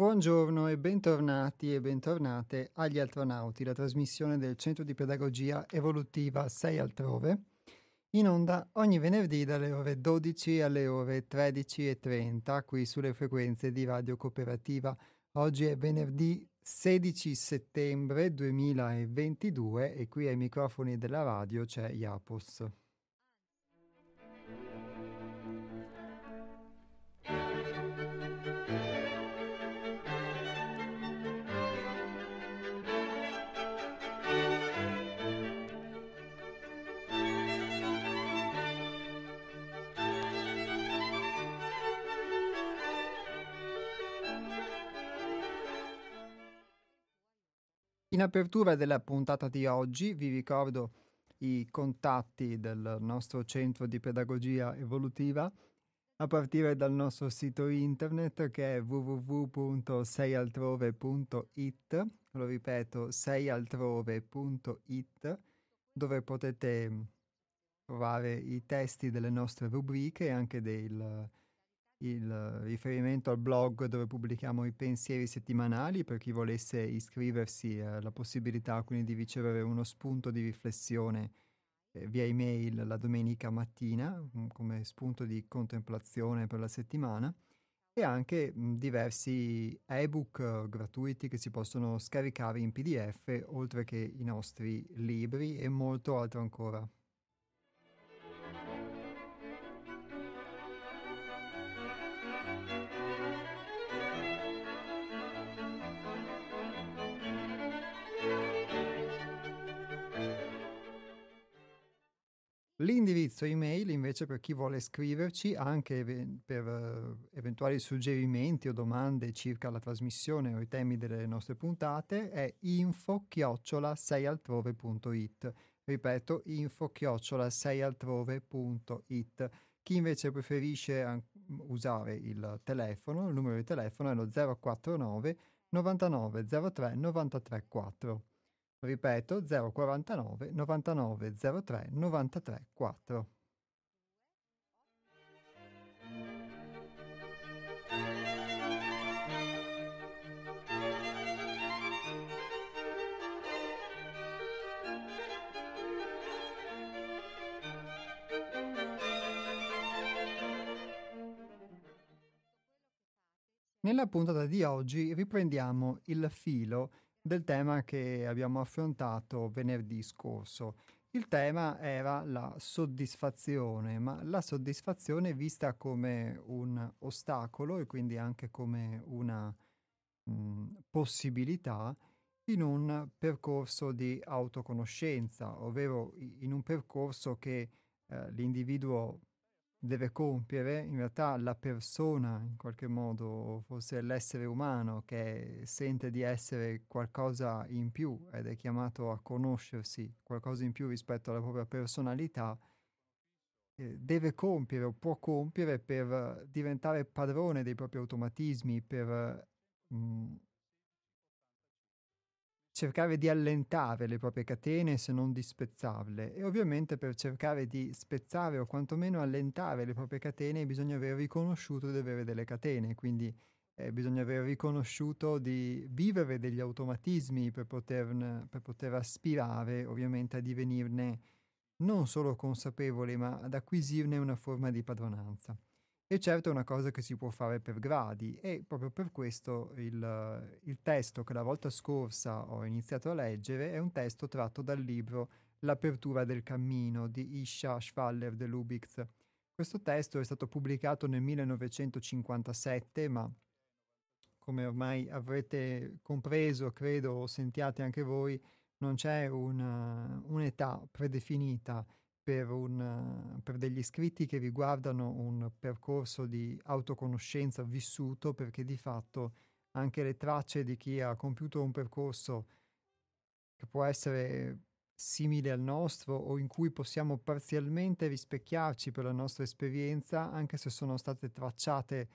Buongiorno e bentornati e bentornate agli Altronauti, la trasmissione del Centro di Pedagogia Evolutiva 6 altrove, in onda ogni venerdì dalle ore 12 alle ore 13.30 qui sulle frequenze di Radio Cooperativa. Oggi è venerdì 16 settembre 2022 e qui ai microfoni della radio c'è Iapos. In apertura della puntata di oggi vi ricordo i contatti del nostro centro di pedagogia evolutiva a partire dal nostro sito internet che è www.seialtrove.it, lo ripeto, seialtrove.it, dove potete trovare i testi delle nostre rubriche e anche del, il riferimento al blog dove pubblichiamo i pensieri settimanali per chi volesse iscriversi, eh, la possibilità quindi di ricevere uno spunto di riflessione eh, via email la domenica mattina mm, come spunto di contemplazione per la settimana e anche mh, mm, diversi ebook uh, gratuiti che si possono scaricare in PDF oltre che i nostri libri e molto altro ancora. L'indirizzo email invece per chi vuole scriverci anche per uh, eventuali suggerimenti o domande circa la trasmissione o i temi delle nostre puntate è info chiocciola seialtrove.it ripeto info chiocciola seialtrove.it chi invece preferisce usare il telefono il numero di telefono è lo 049 99 03 93 4 Ripeto 049 99 03 93 4. Nella puntata di oggi riprendiamo il filo del tema che abbiamo affrontato venerdì scorso. Il tema era la soddisfazione, ma la soddisfazione vista come un ostacolo e quindi anche come una mh, mhmm, possibilità in un percorso di autoconoscenza, ovvero in un percorso che eh, l'individuo deve compiere, in realtà la persona, in qualche modo, forse l'essere umano che sente di essere qualcosa in più ed è chiamato a conoscersi qualcosa in più rispetto alla propria personalità, eh, deve compiere o può compiere per diventare padrone dei propri automatismi, per mh, mm, cercare di allentare le proprie catene se non di spezzarle e ovviamente per cercare di spezzare o quantomeno allentare le proprie catene bisogna aver riconosciuto di avere delle catene, quindi eh, bisogna aver riconosciuto di vivere degli automatismi per, poterne, per poter aspirare ovviamente a divenirne non solo consapevoli ma ad acquisirne una forma di padronanza. E certo è una cosa che si può fare per gradi e proprio per questo il, il, testo che la volta scorsa ho iniziato a leggere è un testo tratto dal libro L'apertura del cammino di Isha Schwaller de Lubitz. Questo testo è stato pubblicato nel 1957, ma come ormai avrete compreso, credo, o sentiate anche voi, non c'è una, un'età predefinita per, un, per degli scritti che riguardano un percorso di autoconoscenza vissuto, perché di fatto anche le tracce di chi ha compiuto un percorso che può essere simile al nostro o in cui possiamo parzialmente rispecchiarci per la nostra esperienza, anche se sono state tracciate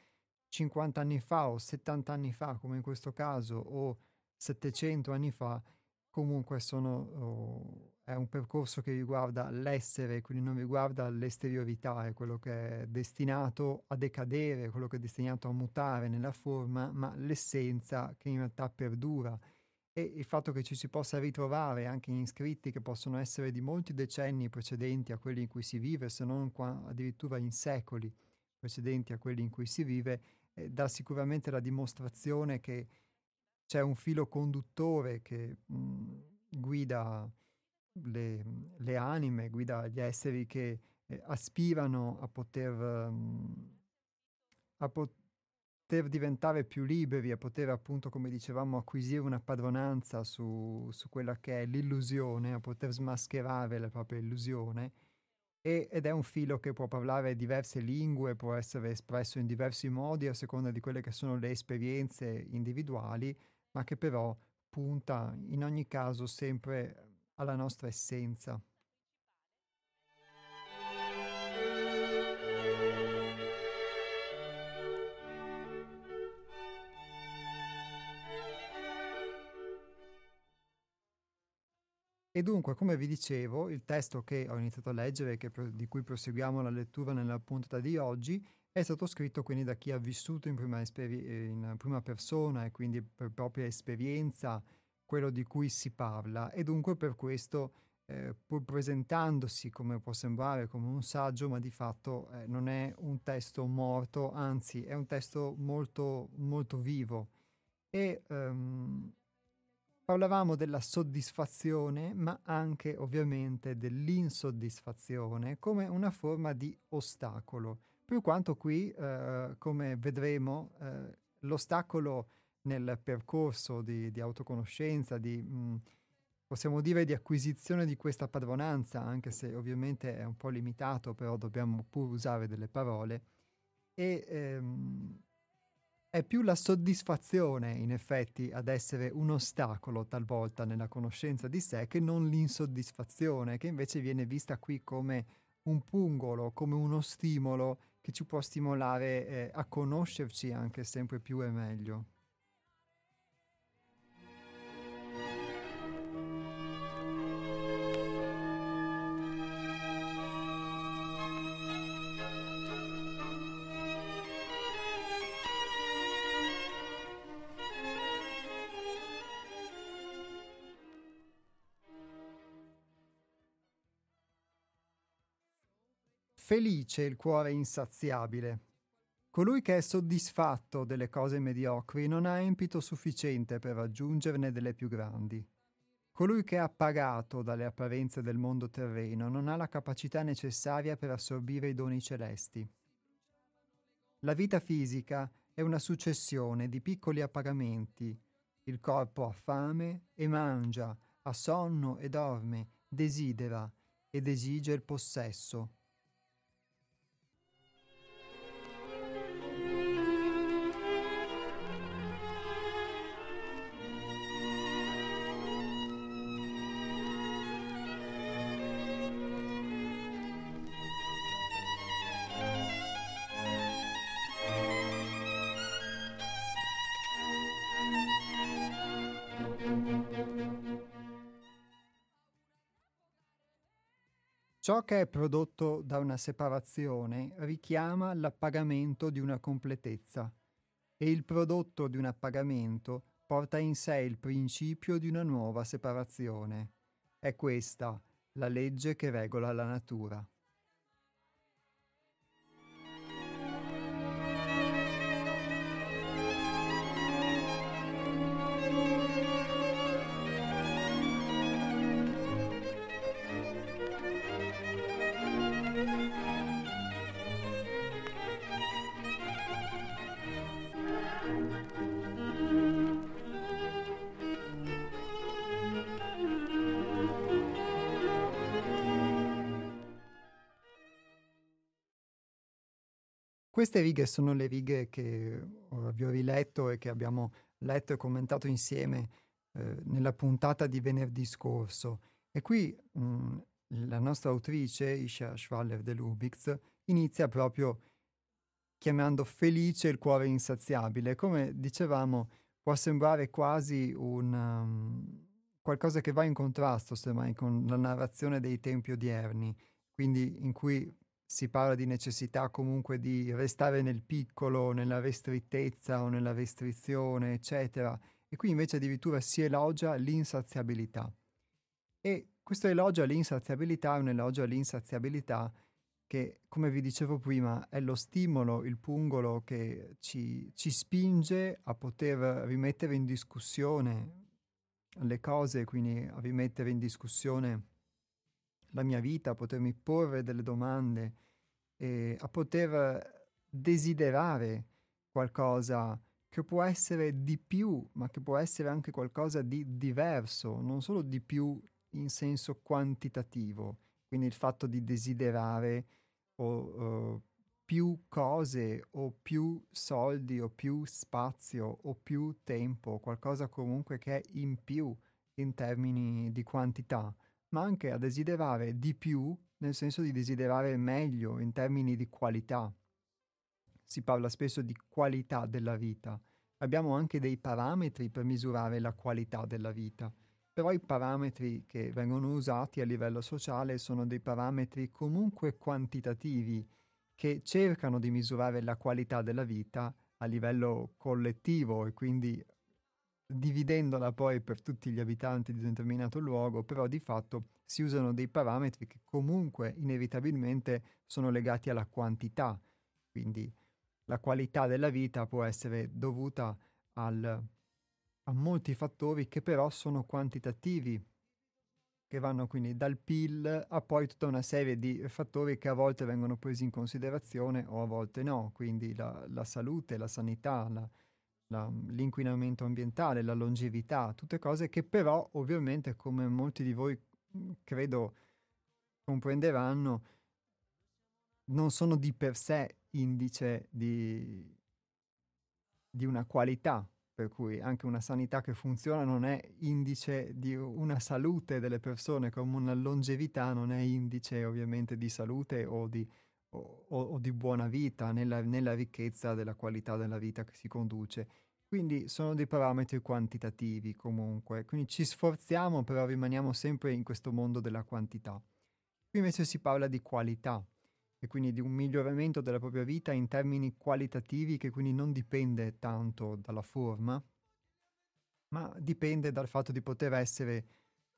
50 anni fa o 70 anni fa, come in questo caso, o 700 anni fa, comunque sono, oh, è un percorso che riguarda l'essere, quindi non riguarda l'esteriorità, è quello che è destinato a decadere, quello che è destinato a mutare nella forma, ma l'essenza che in realtà perdura. E il fatto che ci si possa ritrovare anche in scritti che possono essere di molti decenni precedenti a quelli in cui si vive, se non qua, addirittura in secoli precedenti a quelli in cui si vive, eh, dà sicuramente la dimostrazione che c'è un filo conduttore che mh, guida le, le, anime, guida gli esseri che eh, aspirano a poter, um, a poter diventare più liberi, a poter appunto, come dicevamo, acquisire una padronanza su, su quella che è l'illusione, a poter smascherare la propria illusione. E, ed è un filo che può parlare diverse lingue, può essere espresso in diversi modi a seconda di quelle che sono le esperienze individuali, ma che però punta in ogni caso sempre alla nostra essenza. E dunque, come vi dicevo, il testo che ho iniziato a leggere, che, di cui proseguiamo la lettura nella puntata di oggi, è stato scritto quindi da chi ha vissuto in prima, esperi- in prima persona e quindi per propria esperienza quello di cui si parla e dunque per questo eh, pur presentandosi come può sembrare come un saggio, ma di fatto eh, non è un testo morto, anzi è un testo molto, molto vivo. E um, parlavamo della soddisfazione, ma anche ovviamente dell'insoddisfazione come una forma di ostacolo, per quanto qui, eh, come vedremo, eh, l'ostacolo nel percorso di, di autoconoscenza, di, mh, mm, possiamo dire di acquisizione di questa padronanza, anche se ovviamente è un po' limitato, però dobbiamo pur usare delle parole, e ehm, è più la soddisfazione in effetti ad essere un ostacolo talvolta nella conoscenza di sé che non l'insoddisfazione, che invece viene vista qui come un pungolo, come uno stimolo che ci può stimolare eh, a conoscerci anche sempre più e meglio. Felice il cuore insaziabile. Colui che è soddisfatto delle cose mediocri non ha empito sufficiente per raggiungerne delle più grandi. Colui che è appagato dalle apparenze del mondo terreno non ha la capacità necessaria per assorbire i doni celesti. La vita fisica è una successione di piccoli appagamenti. Il corpo ha fame e mangia, ha sonno e dorme, desidera ed esige il possesso. Ciò che è prodotto da una separazione richiama l'appagamento di una completezza e il prodotto di un appagamento porta in sé il principio di una nuova separazione. È questa la legge che regola la natura. Queste righe sono le righe che vi ho riletto e che abbiamo letto e commentato insieme eh, nella puntata di venerdì scorso. E qui mh, mm, la nostra autrice, Isha Schwaller de Lubitz, inizia proprio chiamando felice il cuore insaziabile. Come dicevamo, può sembrare quasi un, um, qualcosa che va in contrasto semmai con la narrazione dei tempi odierni, quindi in cui si parla di necessità comunque di restare nel piccolo, nella ristrettezza o nella restrizione, eccetera. E qui invece addirittura si elogia l'insaziabilità. E questo elogio all'insaziabilità è un elogio all'insaziabilità che, come vi dicevo prima, è lo stimolo, il pungolo che ci, ci spinge a poter rimettere in discussione le cose, quindi a rimettere in discussione la mia vita, a potermi porre delle domande, e a poter desiderare qualcosa che può essere di più, ma che può essere anche qualcosa di diverso, non solo di più in senso quantitativo, quindi il fatto di desiderare o, uh, più cose o più soldi o più spazio o più tempo, qualcosa comunque che è in più in termini di quantità, ma anche a desiderare di più nel senso di desiderare meglio in termini di qualità. Si parla spesso di qualità della vita. Abbiamo anche dei parametri per misurare la qualità della vita, però i parametri che vengono usati a livello sociale sono dei parametri comunque quantitativi che cercano di misurare la qualità della vita a livello collettivo e quindi dividendola poi per tutti gli abitanti di un determinato luogo, però di fatto si usano dei parametri che comunque inevitabilmente sono legati alla quantità, quindi la qualità della vita può essere dovuta al, a molti fattori che però sono quantitativi, che vanno quindi dal PIL a poi tutta una serie di fattori che a volte vengono presi in considerazione o a volte no, quindi la, la salute, la sanità, la, la, l'inquinamento ambientale, la longevità, tutte cose che però ovviamente come molti di voi credo comprenderanno non sono di per sé indice di, di una qualità, per cui anche una sanità che funziona non è indice di una salute delle persone, come una longevità non è indice ovviamente di salute o di, o, o di buona vita, nella, nella ricchezza della qualità della vita che si conduce. Quindi sono dei parametri quantitativi comunque, quindi ci sforziamo però rimaniamo sempre in questo mondo della quantità. Qui invece si parla di qualità e quindi di un miglioramento della propria vita in termini qualitativi che quindi non dipende tanto dalla forma, ma dipende dal fatto di poter essere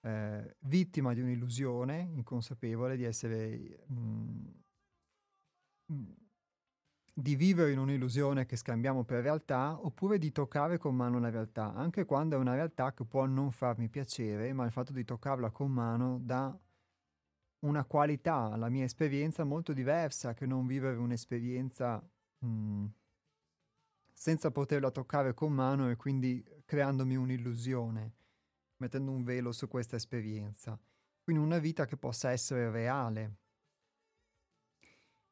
eh, vittima di un'illusione inconsapevole, di essere... Mm, di vivere in un'illusione che scambiamo per realtà oppure di toccare con mano la realtà, anche quando è una realtà che può non farmi piacere, ma il fatto di toccarla con mano dà una qualità alla mia esperienza molto diversa che non vivere un'esperienza mh, senza poterla toccare con mano e quindi creandomi un'illusione, mettendo un velo su questa esperienza. Quindi una vita che possa essere reale,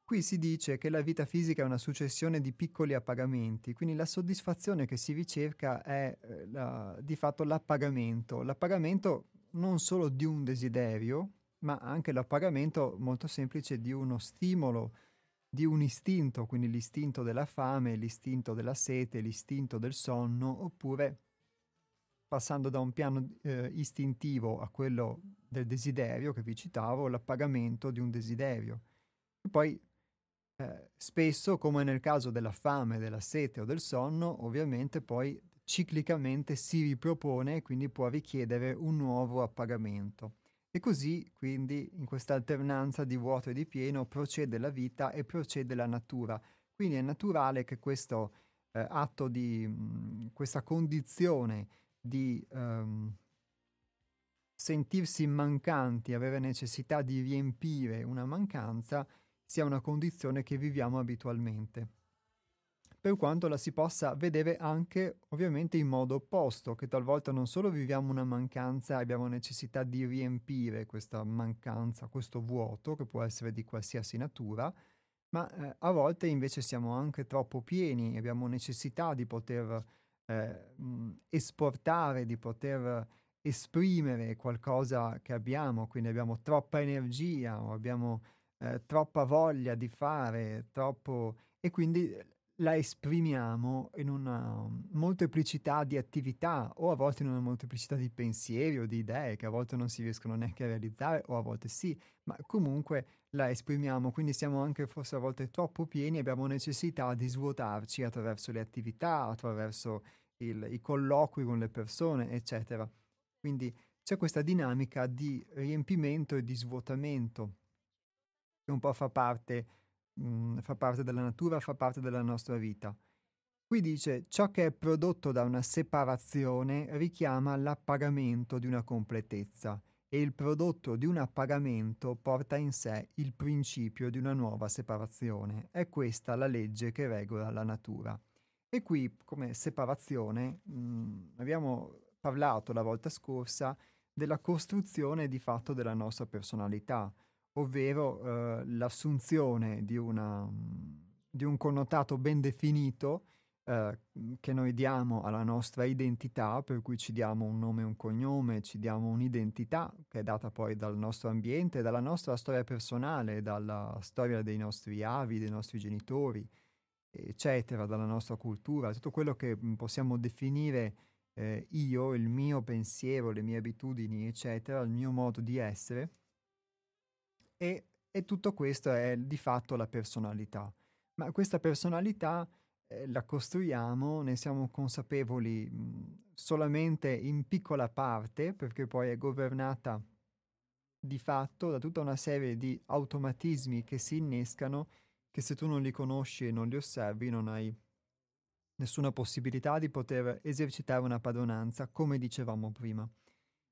Qui si dice che la vita fisica è una successione di piccoli appagamenti, quindi la soddisfazione che si ricerca è eh, la, di fatto l'appagamento, l'appagamento non solo di un desiderio, ma anche l'appagamento molto semplice di uno stimolo, di un istinto, quindi l'istinto della fame, l'istinto della sete, l'istinto del sonno, oppure passando da un piano eh, istintivo a quello del desiderio che vi citavo, l'appagamento di un desiderio. Poi eh, spesso, come nel caso della fame, della sete o del sonno, ovviamente poi ciclicamente si ripropone e quindi può richiedere un nuovo appagamento. E così, quindi, in questa alternanza di vuoto e di pieno procede la vita e procede la natura. Quindi è naturale che questo eh, atto di mh, questa condizione di um, sentirsi mancanti, avere necessità di riempire una mancanza, sia una condizione che viviamo abitualmente. Per quanto la si possa vedere anche ovviamente in modo opposto, che talvolta non solo viviamo una mancanza e abbiamo necessità di riempire questa mancanza, questo vuoto, che può essere di qualsiasi natura, ma eh, a volte invece siamo anche troppo pieni, abbiamo necessità di poter eh, esportare, di poter esprimere qualcosa che abbiamo, quindi abbiamo troppa energia o abbiamo eh, troppa voglia di fare, troppo... e quindi la esprimiamo in una molteplicità di attività o a volte in una molteplicità di pensieri o di idee che a volte non si riescono neanche a realizzare o a volte sì, ma comunque la esprimiamo, quindi siamo anche forse a volte troppo pieni e abbiamo necessità di svuotarci attraverso le attività, attraverso il, i colloqui con le persone, eccetera. Quindi c'è questa dinamica di riempimento e di svuotamento che un po' fa parte mh, mhmm, fa parte della natura, fa parte della nostra vita. Qui dice ciò che è prodotto da una separazione richiama l'appagamento di una completezza e il prodotto di un appagamento porta in sé il principio di una nuova separazione. È questa la legge che regola la natura. E qui come separazione mh, mhmm, abbiamo parlato la volta scorsa della costruzione di fatto della nostra personalità ovvero eh, l'assunzione di, una, di, un connotato ben definito eh, che noi diamo alla nostra identità, per cui ci diamo un nome e un cognome, ci diamo un'identità che è data poi dal nostro ambiente, dalla nostra storia personale, dalla storia dei nostri avi, dei nostri genitori, eccetera, dalla nostra cultura, tutto quello che possiamo definire eh, io, il mio pensiero, le mie abitudini, eccetera, il mio modo di essere e, e tutto questo è di fatto la personalità. Ma questa personalità eh, la costruiamo, ne siamo consapevoli mh, solamente in piccola parte, perché poi è governata di fatto da tutta una serie di automatismi che si innescano, che se tu non li conosci e non li osservi non hai nessuna possibilità di poter esercitare una padronanza, come dicevamo prima.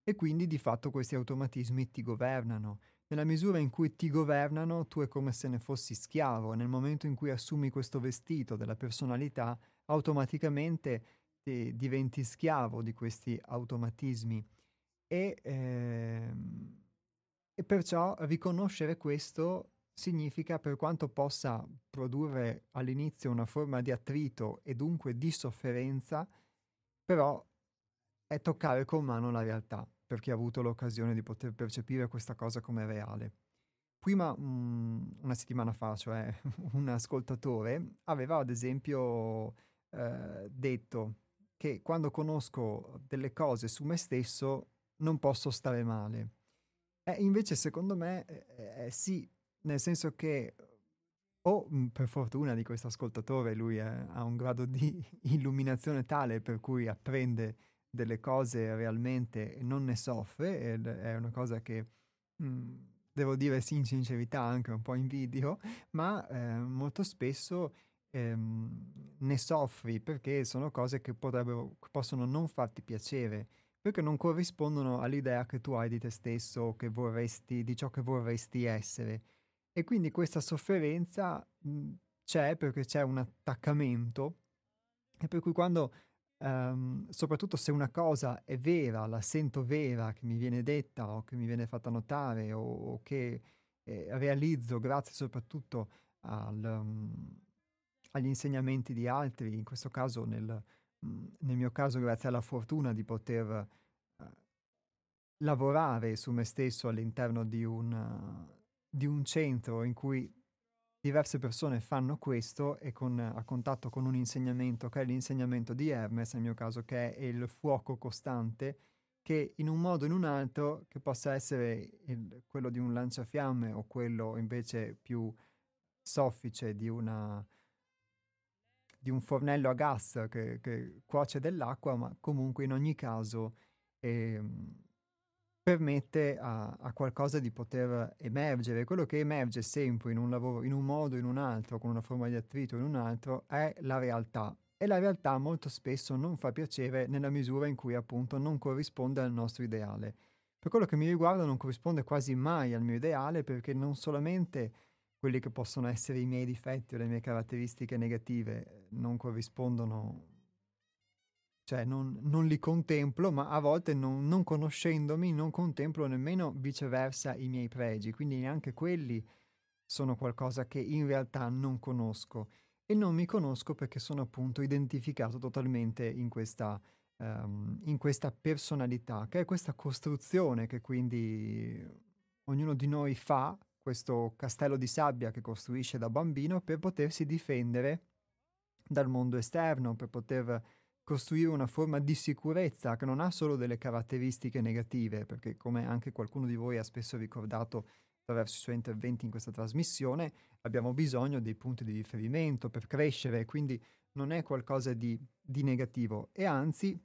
E quindi di fatto questi automatismi ti governano, nella misura in cui ti governano, tu è come se ne fossi schiavo. Nel momento in cui assumi questo vestito della personalità, automaticamente ti diventi schiavo di questi automatismi. E, ehm, e perciò riconoscere questo significa, per quanto possa produrre all'inizio una forma di attrito e dunque di sofferenza, però è toccare con mano la realtà per chi ha avuto l'occasione di poter percepire questa cosa come reale. Prima, mh, una settimana fa, cioè un ascoltatore, aveva ad esempio eh, detto che quando conosco delle cose su me stesso non posso stare male. E invece secondo me eh, eh, sì, nel senso che o per fortuna di questo ascoltatore lui è, ha un grado di illuminazione tale per cui apprende delle cose realmente non ne soffre, ed è una cosa che mh, mhmm, devo dire sì, in sincerità anche un po' invidio, ma eh, molto spesso ehm, ne soffri perché sono cose che potrebbero, possono non farti piacere, perché non corrispondono all'idea che tu hai di te stesso, che vorresti, di ciò che vorresti essere. E quindi questa sofferenza mh, c'è perché c'è un attaccamento e per cui quando Um, soprattutto se una cosa è vera, la sento vera, che mi viene detta o che mi viene fatta notare o, o che eh, realizzo grazie soprattutto al, um, agli insegnamenti di altri, in questo caso nel, mm, nel, mio caso grazie alla fortuna di poter uh, lavorare su me stesso all'interno di un, uh, di un centro in cui diverse persone fanno questo e con, a contatto con un insegnamento che è l'insegnamento di Hermes, nel mio caso, che è il fuoco costante, che in un modo o in un altro, che possa essere il, quello di un lanciafiamme o quello invece più soffice di, una, di un fornello a gas che, che cuoce dell'acqua, ma comunque in ogni caso eh, permette a, a, qualcosa di poter emergere. Quello che emerge sempre in un lavoro, in un modo o in un altro, con una forma di attrito o in un altro, è la realtà. E la realtà molto spesso non fa piacere nella misura in cui appunto non corrisponde al nostro ideale. Per quello che mi riguarda non corrisponde quasi mai al mio ideale perché non solamente quelli che possono essere i miei difetti o le mie caratteristiche negative non corrispondono cioè non, non, li contemplo, ma a volte non, non, conoscendomi non contemplo nemmeno viceversa i miei pregi, quindi neanche quelli sono qualcosa che in realtà non conosco. E non mi conosco perché sono appunto identificato totalmente in questa, um, in questa personalità, che è questa costruzione che quindi ognuno di noi fa, questo castello di sabbia che costruisce da bambino per potersi difendere dal mondo esterno, per poter costruire una forma di sicurezza che non ha solo delle caratteristiche negative, perché come anche qualcuno di voi ha spesso ricordato attraverso i suoi interventi in questa trasmissione, abbiamo bisogno dei punti di riferimento per crescere, quindi non è qualcosa di, di negativo. E anzi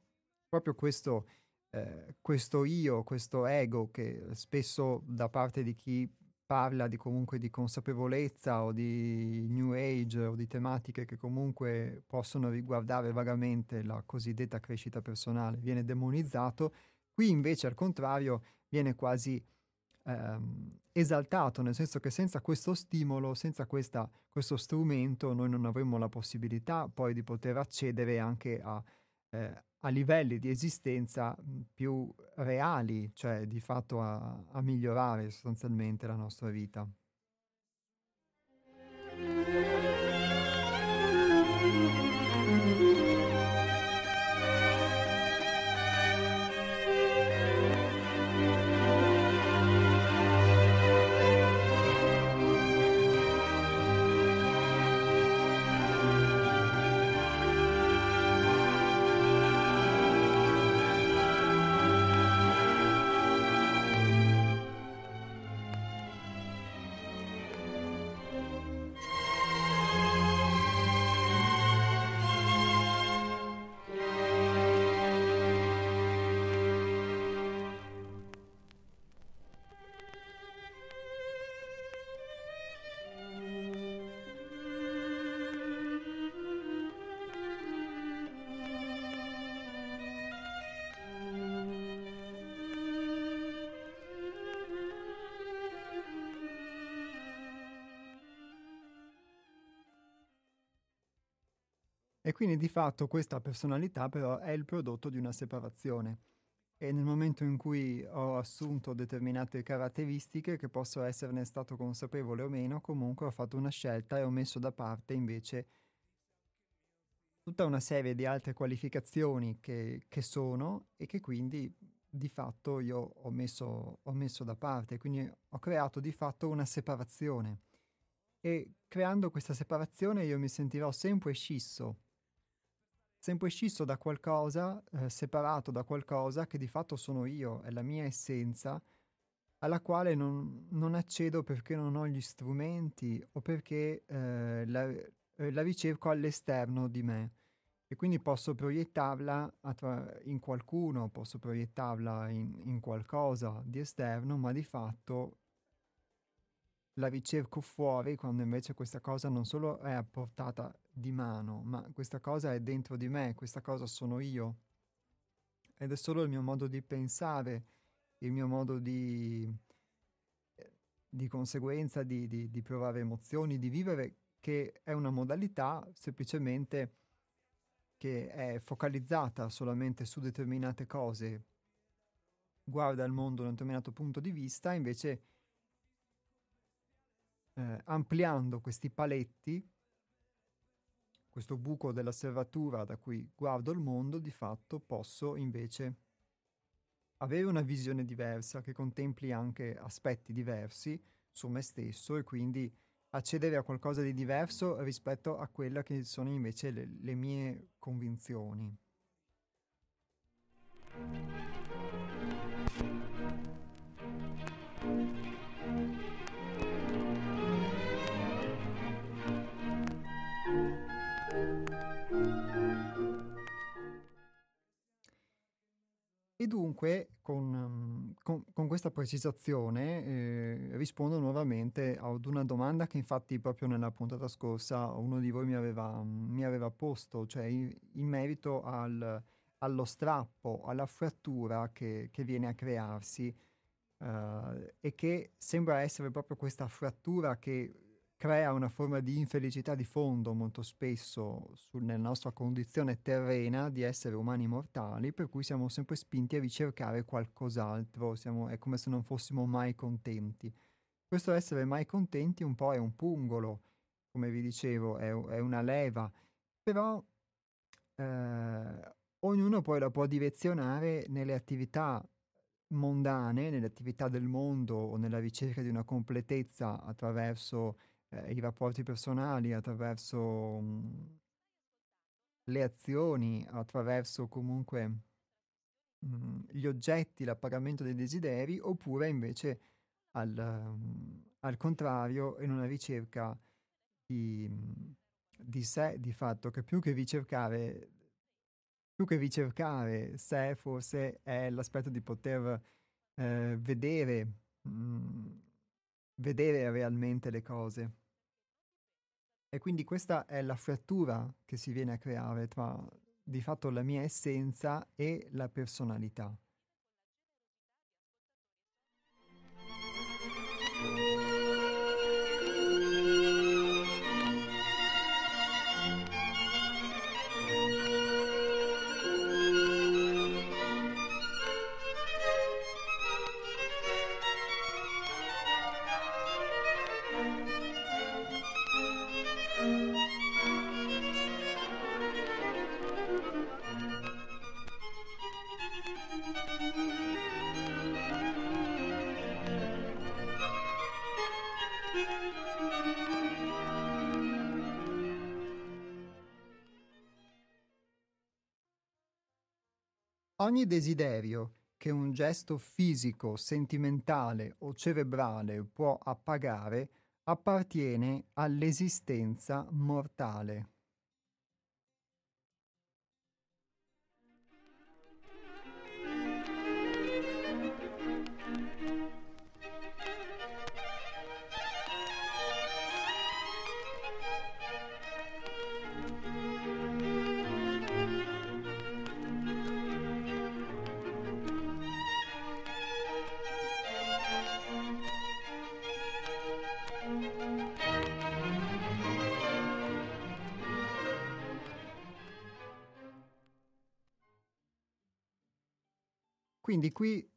proprio questo, eh, questo io, questo ego che spesso da parte di chi parla di comunque di consapevolezza o di new age o di tematiche che comunque possono riguardare vagamente la cosiddetta crescita personale viene demonizzato, qui invece al contrario viene quasi ehm, esaltato, nel senso che senza questo stimolo, senza questa, questo strumento, noi non avremmo la possibilità poi di poter accedere anche a, eh, a livelli di esistenza più reali, cioè di fatto a, a migliorare sostanzialmente la nostra vita. Quindi di fatto questa personalità però è il prodotto di una separazione. E nel momento in cui ho assunto determinate caratteristiche, che posso esserne stato consapevole o meno, comunque ho fatto una scelta e ho messo da parte invece tutta una serie di altre qualificazioni che, che sono e che quindi di fatto io ho messo, ho messo da parte. Quindi ho creato di fatto una separazione. E creando questa separazione io mi sentirò sempre scisso sempre scisso da qualcosa, eh, separato da qualcosa che di fatto sono io, è la mia essenza, alla quale non, non accedo perché non ho gli strumenti o perché eh, la, eh, la, ricerco all'esterno di me. E quindi posso proiettarla attra- in qualcuno, posso proiettarla in, in qualcosa di esterno, ma di fatto la ricerco fuori quando invece questa cosa non solo è a portata di mano, ma questa cosa è dentro di me, questa cosa sono io. Ed è solo il mio modo di pensare, il mio modo di, di conseguenza, di, di, di provare emozioni, di vivere, che è una modalità semplicemente che è focalizzata solamente su determinate cose, guarda il mondo da un determinato punto di vista, invece eh, ampliando questi paletti, questo buco della serratura da cui guardo il mondo, di fatto posso invece avere una visione diversa che contempli anche aspetti diversi su me stesso e quindi accedere a qualcosa di diverso rispetto a quelle che sono invece le, le mie convinzioni. Dunque, con, mhmm, con, con questa precisazione, eh, rispondo nuovamente ad una domanda che infatti proprio nella puntata scorsa uno di voi mi aveva, mi aveva posto, cioè in, in merito al, allo strappo, alla frattura che, che viene a crearsi eh, e che sembra essere proprio questa frattura che crea una forma di infelicità di fondo molto spesso sul, nella nostra condizione terrena di essere umani mortali, per cui siamo sempre spinti a ricercare qualcos'altro, siamo, è come se non fossimo mai contenti. Questo essere mai contenti un po' è un pungolo, come vi dicevo, è, è una leva, però eh, ognuno poi la può direzionare nelle attività mondane, nelle attività del mondo o nella ricerca di una completezza attraverso eh, i rapporti personali, attraverso mh, le azioni, attraverso comunque mh, gli oggetti, l'appagamento dei desideri, oppure invece al, um, al contrario in una ricerca di, di sé, di fatto, che più che ricercare, più che ricercare sé, forse è l'aspetto di poter eh, vedere, mh, vedere realmente le cose. E quindi questa è la frattura che si viene a creare tra di fatto la mia essenza e la personalità. Ogni desiderio che un gesto fisico, sentimentale o cerebrale può appagare appartiene all'esistenza mortale. Quindi qui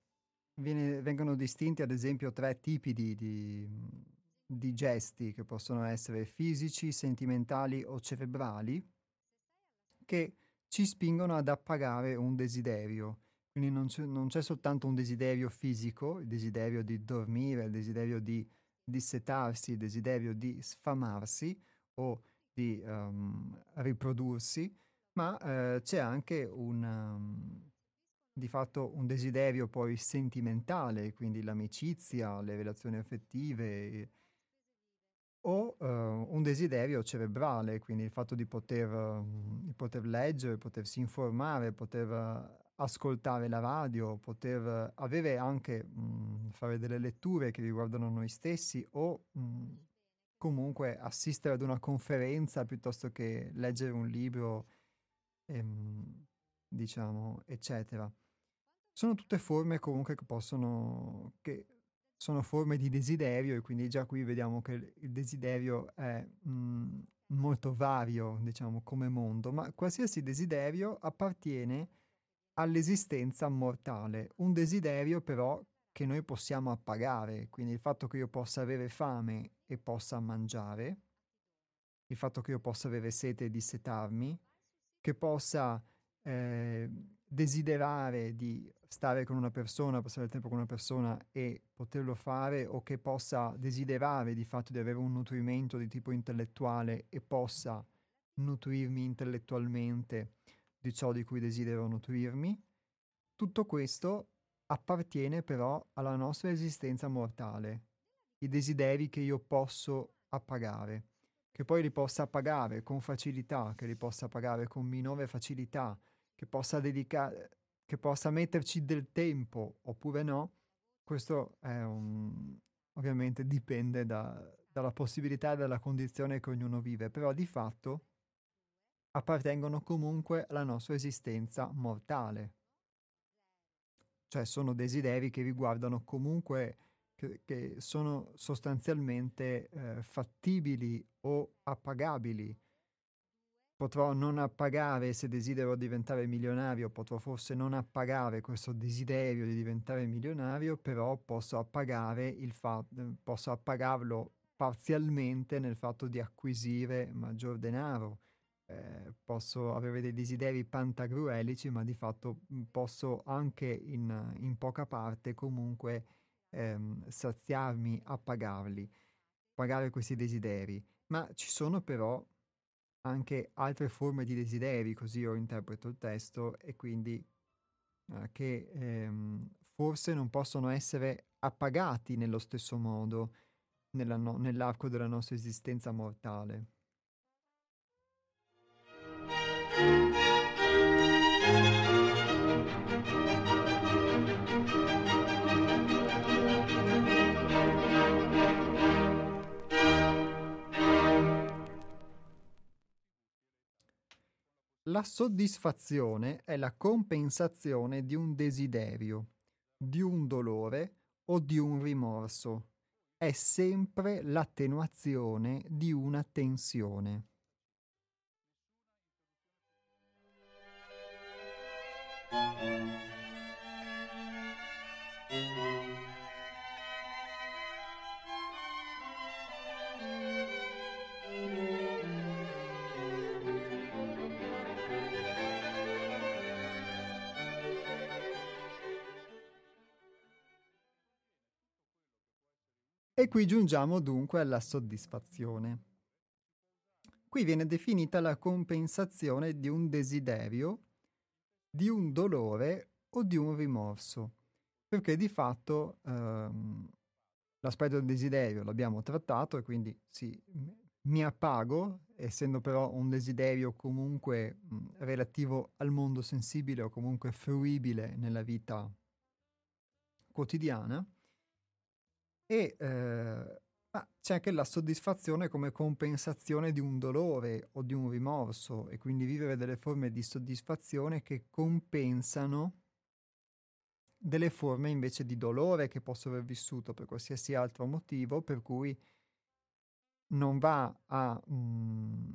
viene, vengono distinti ad esempio tre tipi di, di, di, gesti che possono essere fisici, sentimentali o cerebrali che ci spingono ad appagare un desiderio. Quindi non c'è, non c'è soltanto un desiderio fisico, il desiderio di dormire, il desiderio di dissetarsi, il desiderio di sfamarsi o di um, riprodursi, ma eh, c'è anche un... Um, di fatto un desiderio poi sentimentale, quindi l'amicizia, le relazioni affettive, o uh, un desiderio cerebrale, quindi il fatto di poter, uh, di poter leggere, potersi informare, poter uh, ascoltare la radio, poter avere anche, mh, fare delle letture che riguardano noi stessi o mh, comunque assistere ad una conferenza piuttosto che leggere un libro, ehm, diciamo, eccetera. Sono tutte forme comunque che possono, che sono forme di desiderio e quindi già qui vediamo che il desiderio è mh, mm, molto vario, diciamo, come mondo, ma qualsiasi desiderio appartiene all'esistenza mortale. Un desiderio però che noi possiamo appagare, quindi il fatto che io possa avere fame e possa mangiare, il fatto che io possa avere sete e dissetarmi, che possa eh, desiderare di stare con una persona, passare il tempo con una persona e poterlo fare o che possa desiderare di fatto di avere un nutrimento di tipo intellettuale e possa nutrirmi intellettualmente di ciò di cui desidero nutrirmi, tutto questo appartiene però alla nostra esistenza mortale, i desideri che io posso appagare, che poi li possa appagare con facilità, che li possa appagare con minore facilità, che possa dedicare, che possa metterci del tempo oppure no, questo è un, ovviamente dipende da, dalla possibilità e dalla condizione che ognuno vive, però di fatto appartengono comunque alla nostra esistenza mortale. Cioè sono desideri che riguardano comunque, che, che sono sostanzialmente eh, fattibili o appagabili potrò non appagare se desidero diventare milionario, potrò forse non appagare questo desiderio di diventare milionario, però posso appagare il fatto, posso appagarlo parzialmente nel fatto di acquisire maggior denaro. Eh, posso avere dei desideri pantagruelici, ma di fatto posso anche in, in poca parte comunque ehm, saziarmi, appagarli, pagare questi desideri. Ma ci sono però anche altre forme di desideri, così io interpreto il testo, e quindi eh, che ehm, forse non possono essere appagati nello stesso modo no- nell'arco della nostra esistenza mortale. La soddisfazione è la compensazione di un desiderio, di un dolore o di un rimorso. È sempre l'attenuazione di una tensione. E qui giungiamo dunque alla soddisfazione. Qui viene definita la compensazione di un desiderio, di un dolore o di un rimorso, perché di fatto ehm, l'aspetto del desiderio l'abbiamo trattato e quindi sì, mi appago, essendo però un desiderio comunque mh, relativo al mondo sensibile o comunque fruibile nella vita quotidiana, e eh, c'è anche la soddisfazione come compensazione di un dolore o di un rimorso e quindi vivere delle forme di soddisfazione che compensano delle forme invece di dolore che posso aver vissuto per qualsiasi altro motivo, per cui non va a mh, mm,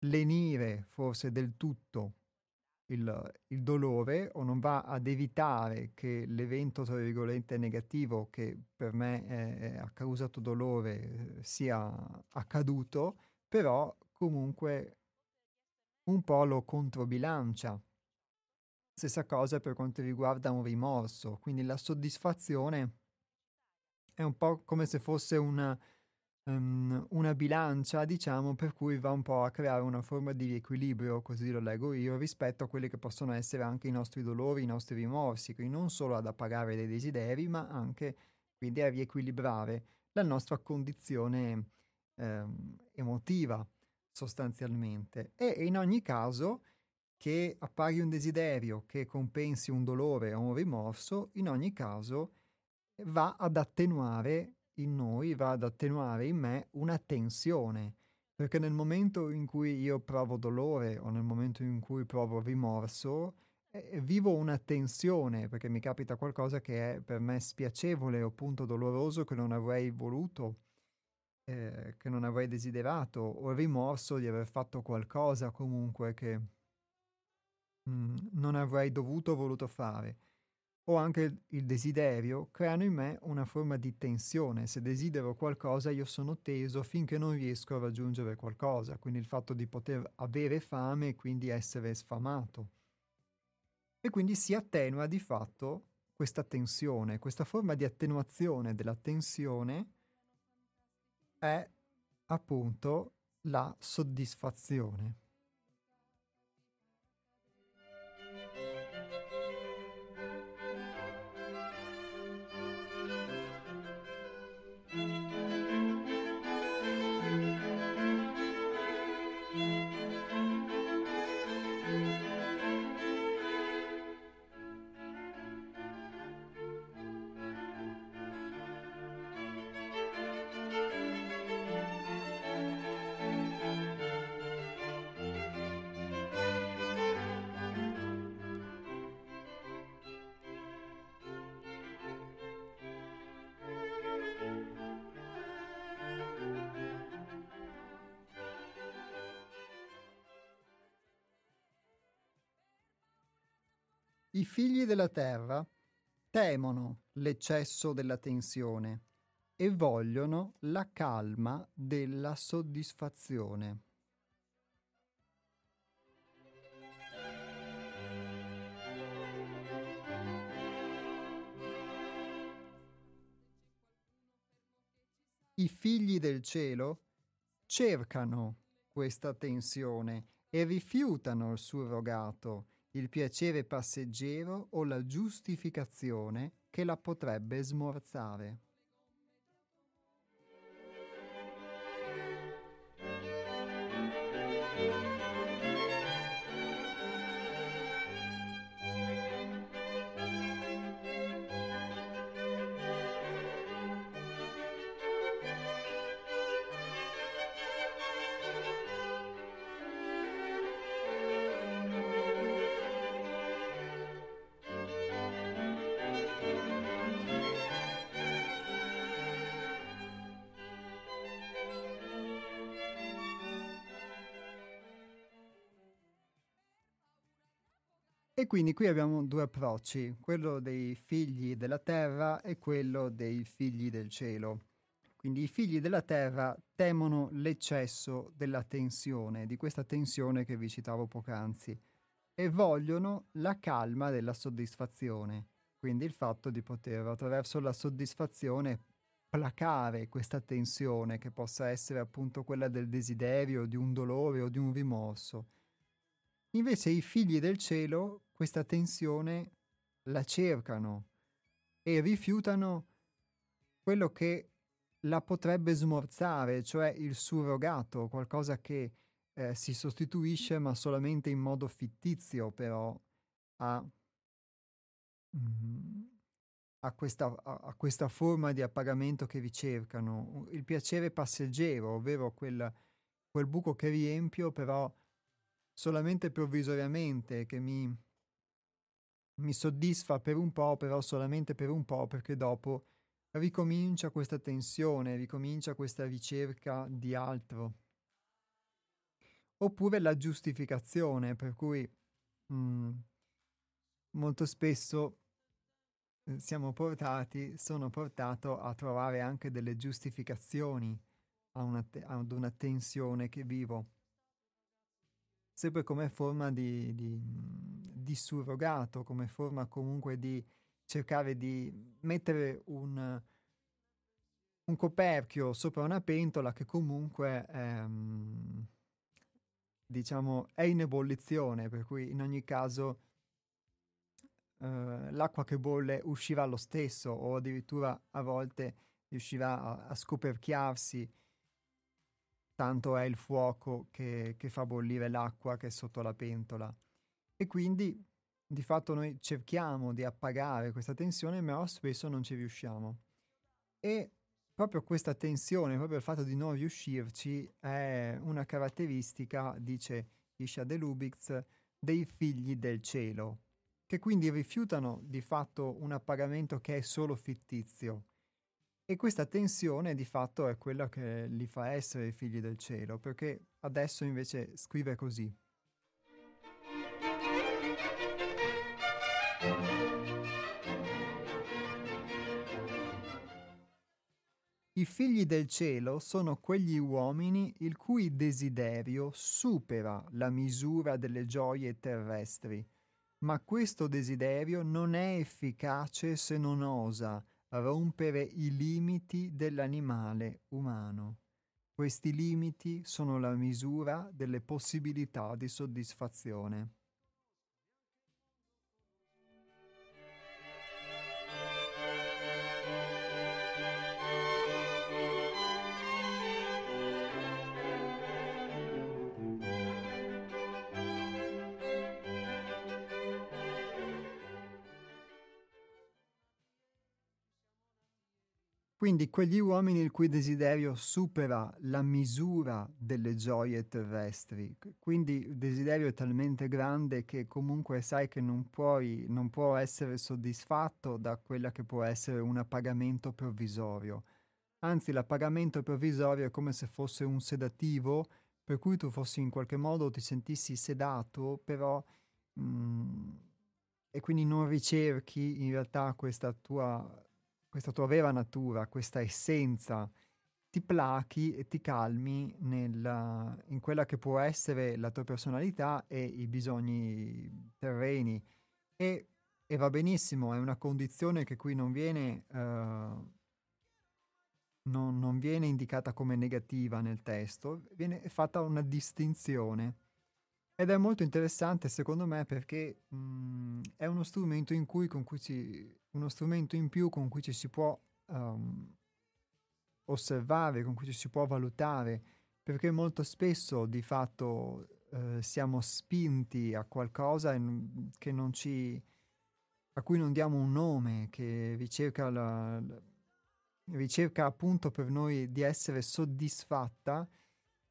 lenire forse del tutto il, il, dolore o non va ad evitare che l'evento, tra virgolette, negativo che per me ha causato dolore sia accaduto, però comunque un po' lo controbilancia. Stessa cosa per quanto riguarda un rimorso, quindi la soddisfazione è un po' come se fosse una um, una bilancia, diciamo, per cui va un po' a creare una forma di equilibrio, così lo leggo io, rispetto a quelli che possono essere anche i nostri dolori, i nostri rimorsi, quindi non solo ad appagare dei desideri, ma anche quindi a riequilibrare la nostra condizione um, emotiva sostanzialmente. E in ogni caso che appari un desiderio che compensi un dolore o un rimorso, in ogni caso va ad attenuare in noi va ad attenuare in me una tensione, perché nel momento in cui io provo dolore o nel momento in cui provo rimorso, eh, vivo una tensione perché mi capita qualcosa che è per me spiacevole o appunto doloroso che non avrei voluto, eh, che non avrei desiderato, o il rimorso di aver fatto qualcosa comunque che mh, mm, non avrei dovuto o voluto fare o anche il desiderio creano in me una forma di tensione. Se desidero qualcosa io sono teso finché non riesco a raggiungere qualcosa, quindi il fatto di poter avere fame e quindi essere sfamato. E quindi si attenua di fatto questa tensione, questa forma di attenuazione della tensione è appunto la soddisfazione. I figli della terra temono l'eccesso della tensione e vogliono la calma della soddisfazione. I figli del cielo cercano questa tensione e rifiutano il surrogato, il piacere passeggero o la giustificazione che la potrebbe smorzare. Quindi qui abbiamo due approcci, quello dei figli della terra e quello dei figli del cielo. Quindi i figli della terra temono l'eccesso della tensione, di questa tensione che vi citavo poc'anzi, e vogliono la calma della soddisfazione, quindi il fatto di poter attraverso la soddisfazione placare questa tensione che possa essere appunto quella del desiderio, di un dolore o di un rimorso. Invece i figli del cielo questa tensione la cercano e rifiutano quello che la potrebbe smorzare, cioè il surrogato, qualcosa che eh, si sostituisce ma solamente in modo fittizio però a, mm, a, questa, a, a questa forma di appagamento che ricercano, il piacere passeggero, ovvero quel, quel buco che riempio però solamente provvisoriamente, che mi mi soddisfa per un po', però solamente per un po', perché dopo ricomincia questa tensione, ricomincia questa ricerca di altro. Oppure la giustificazione, per cui mh, mm, molto spesso eh, siamo portati, sono portato a trovare anche delle giustificazioni a una te- ad una tensione che vivo sempre come forma di, di, di surrogato, come forma comunque di cercare di mettere un, un coperchio sopra una pentola che comunque ehm, diciamo è in ebollizione, per cui in ogni caso eh, l'acqua che bolle uscirà lo stesso o addirittura a volte riuscirà a, a scoperchiarsi tanto è il fuoco che, che fa bollire l'acqua che è sotto la pentola. E quindi di fatto noi cerchiamo di appagare questa tensione, ma spesso non ci riusciamo. E proprio questa tensione, proprio il fatto di non riuscirci, è una caratteristica, dice Isha de Lubitz, dei figli del cielo, che quindi rifiutano di fatto un appagamento che è solo fittizio, e questa tensione di fatto è quella che li fa essere i figli del cielo, perché adesso invece scrive così. I figli del cielo sono quegli uomini il cui desiderio supera la misura delle gioie terrestri, ma questo desiderio non è efficace se non osa rompere i limiti dell'animale umano. Questi limiti sono la misura delle possibilità di soddisfazione. Quindi quegli uomini il cui desiderio supera la misura delle gioie terrestri, quindi il desiderio è talmente grande che comunque sai che non, puoi, non può essere soddisfatto da quella che può essere un appagamento provvisorio. Anzi, l'appagamento provvisorio è come se fosse un sedativo, per cui tu fossi in qualche modo ti sentissi sedato, però... Mh, mm, e quindi non ricerchi in realtà questa tua questa tua vera natura, questa essenza, ti plachi e ti calmi nella, in quella che può essere la tua personalità e i bisogni terreni. E, e va benissimo, è una condizione che qui non viene, uh, non, non viene indicata come negativa nel testo, viene fatta una distinzione. Ed è molto interessante secondo me perché mh, mhmm, è uno strumento in cui, con cui ci, uno strumento in più con cui ci si può um, osservare, con cui ci si può valutare, perché molto spesso di fatto eh, siamo spinti a qualcosa che non ci, a cui non diamo un nome, che ricerca, la, la, ricerca appunto per noi di essere soddisfatta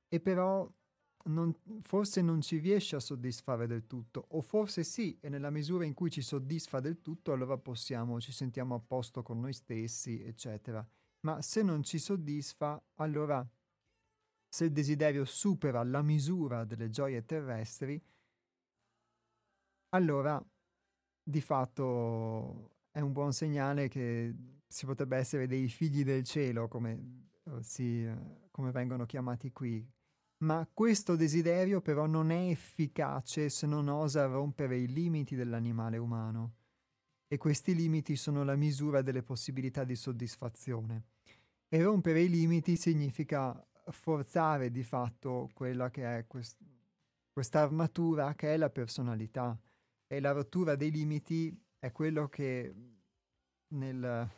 e però non, forse non ci riesce a soddisfare del tutto, o forse sì, e nella misura in cui ci soddisfa del tutto, allora possiamo, ci sentiamo a posto con noi stessi, eccetera. Ma se non ci soddisfa, allora se il desiderio supera la misura delle gioie terrestri, allora di fatto è un buon segnale che si potrebbe essere dei figli del cielo, come, eh, si, come vengono chiamati qui, ma questo desiderio però non è efficace se non osa rompere i limiti dell'animale umano. E questi limiti sono la misura delle possibilità di soddisfazione. E rompere i limiti significa forzare di fatto quella che è quest- questa armatura che è la personalità. E la rottura dei limiti è quello che nel,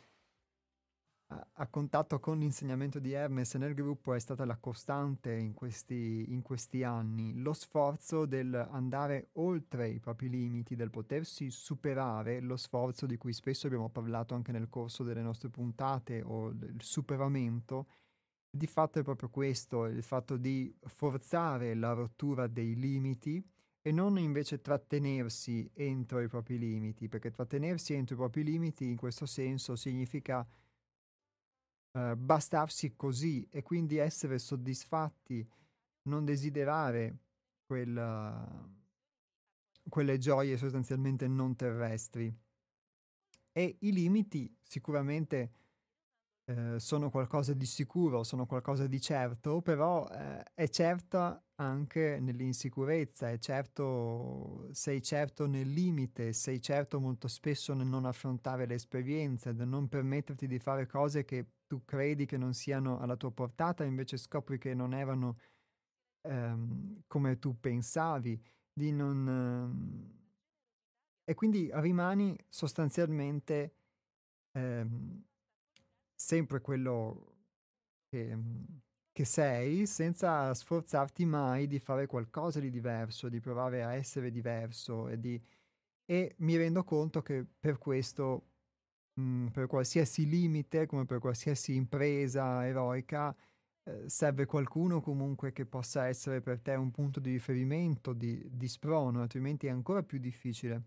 a, contatto con l'insegnamento di Hermes nel gruppo è stata la costante in questi, in questi anni, lo sforzo del andare oltre i propri limiti, del potersi superare, lo sforzo di cui spesso abbiamo parlato anche nel corso delle nostre puntate, o il superamento, di fatto è proprio questo, il fatto di forzare la rottura dei limiti e non invece trattenersi entro i propri limiti, perché trattenersi entro i propri limiti in questo senso significa eh, bastarsi così e quindi essere soddisfatti, non desiderare quella, quelle gioie sostanzialmente non terrestri. E i limiti sicuramente eh, sono qualcosa di sicuro, sono qualcosa di certo, però eh, è certa anche nell'insicurezza, è certo, sei certo nel limite, sei certo molto spesso nel non affrontare le esperienze, nel non permetterti di fare cose che tu credi che non siano alla tua portata, invece scopri che non erano ehm, come tu pensavi, di non... Ehm, e quindi rimani sostanzialmente ehm, sempre quello che, che sei, senza sforzarti mai di fare qualcosa di diverso, di provare a essere diverso e di... E mi rendo conto che per questo mh, per qualsiasi limite, come per qualsiasi impresa eroica, eh, serve qualcuno comunque che possa essere per te un punto di riferimento, di, di sprono, altrimenti è ancora più difficile.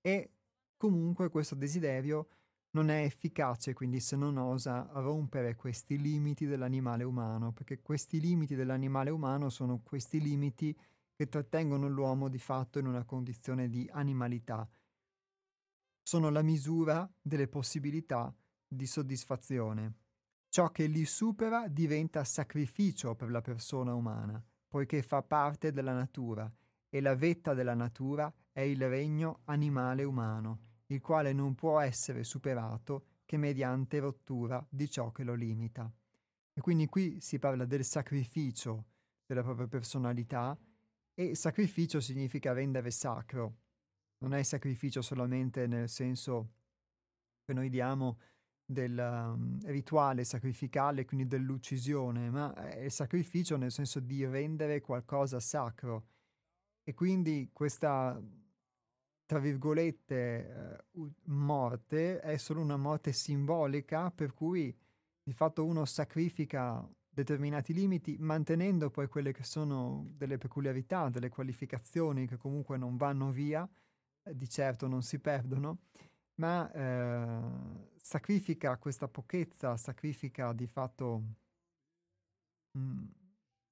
E comunque questo desiderio non è efficace, quindi se non osa rompere questi limiti dell'animale umano, perché questi limiti dell'animale umano sono questi limiti che trattengono l'uomo di fatto in una condizione di animalità, sono la misura delle possibilità di soddisfazione. Ciò che li supera diventa sacrificio per la persona umana, poiché fa parte della natura e la vetta della natura è il regno animale umano, il quale non può essere superato che mediante rottura di ciò che lo limita. E quindi qui si parla del sacrificio della propria personalità e sacrificio significa rendere sacro, non è sacrificio solamente nel senso che noi diamo del um, rituale sacrificale, quindi dell'uccisione, ma è sacrificio nel senso di rendere qualcosa sacro. E quindi questa, tra virgolette, uh, morte è solo una morte simbolica per cui di fatto uno sacrifica determinati limiti, mantenendo poi quelle che sono delle peculiarità, delle qualificazioni che comunque non vanno via, di certo non si perdono, ma eh, sacrifica questa pochezza, sacrifica di fatto mh, mm,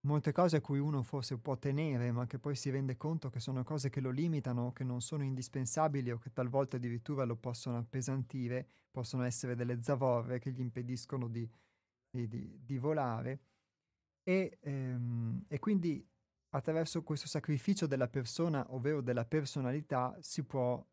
molte cose a cui uno forse può tenere, ma che poi si rende conto che sono cose che lo limitano, che non sono indispensabili o che talvolta addirittura lo possono appesantire, possono essere delle zavorre che gli impediscono di, di, di, di volare. E, ehm, e quindi attraverso questo sacrificio della persona, ovvero della personalità, si può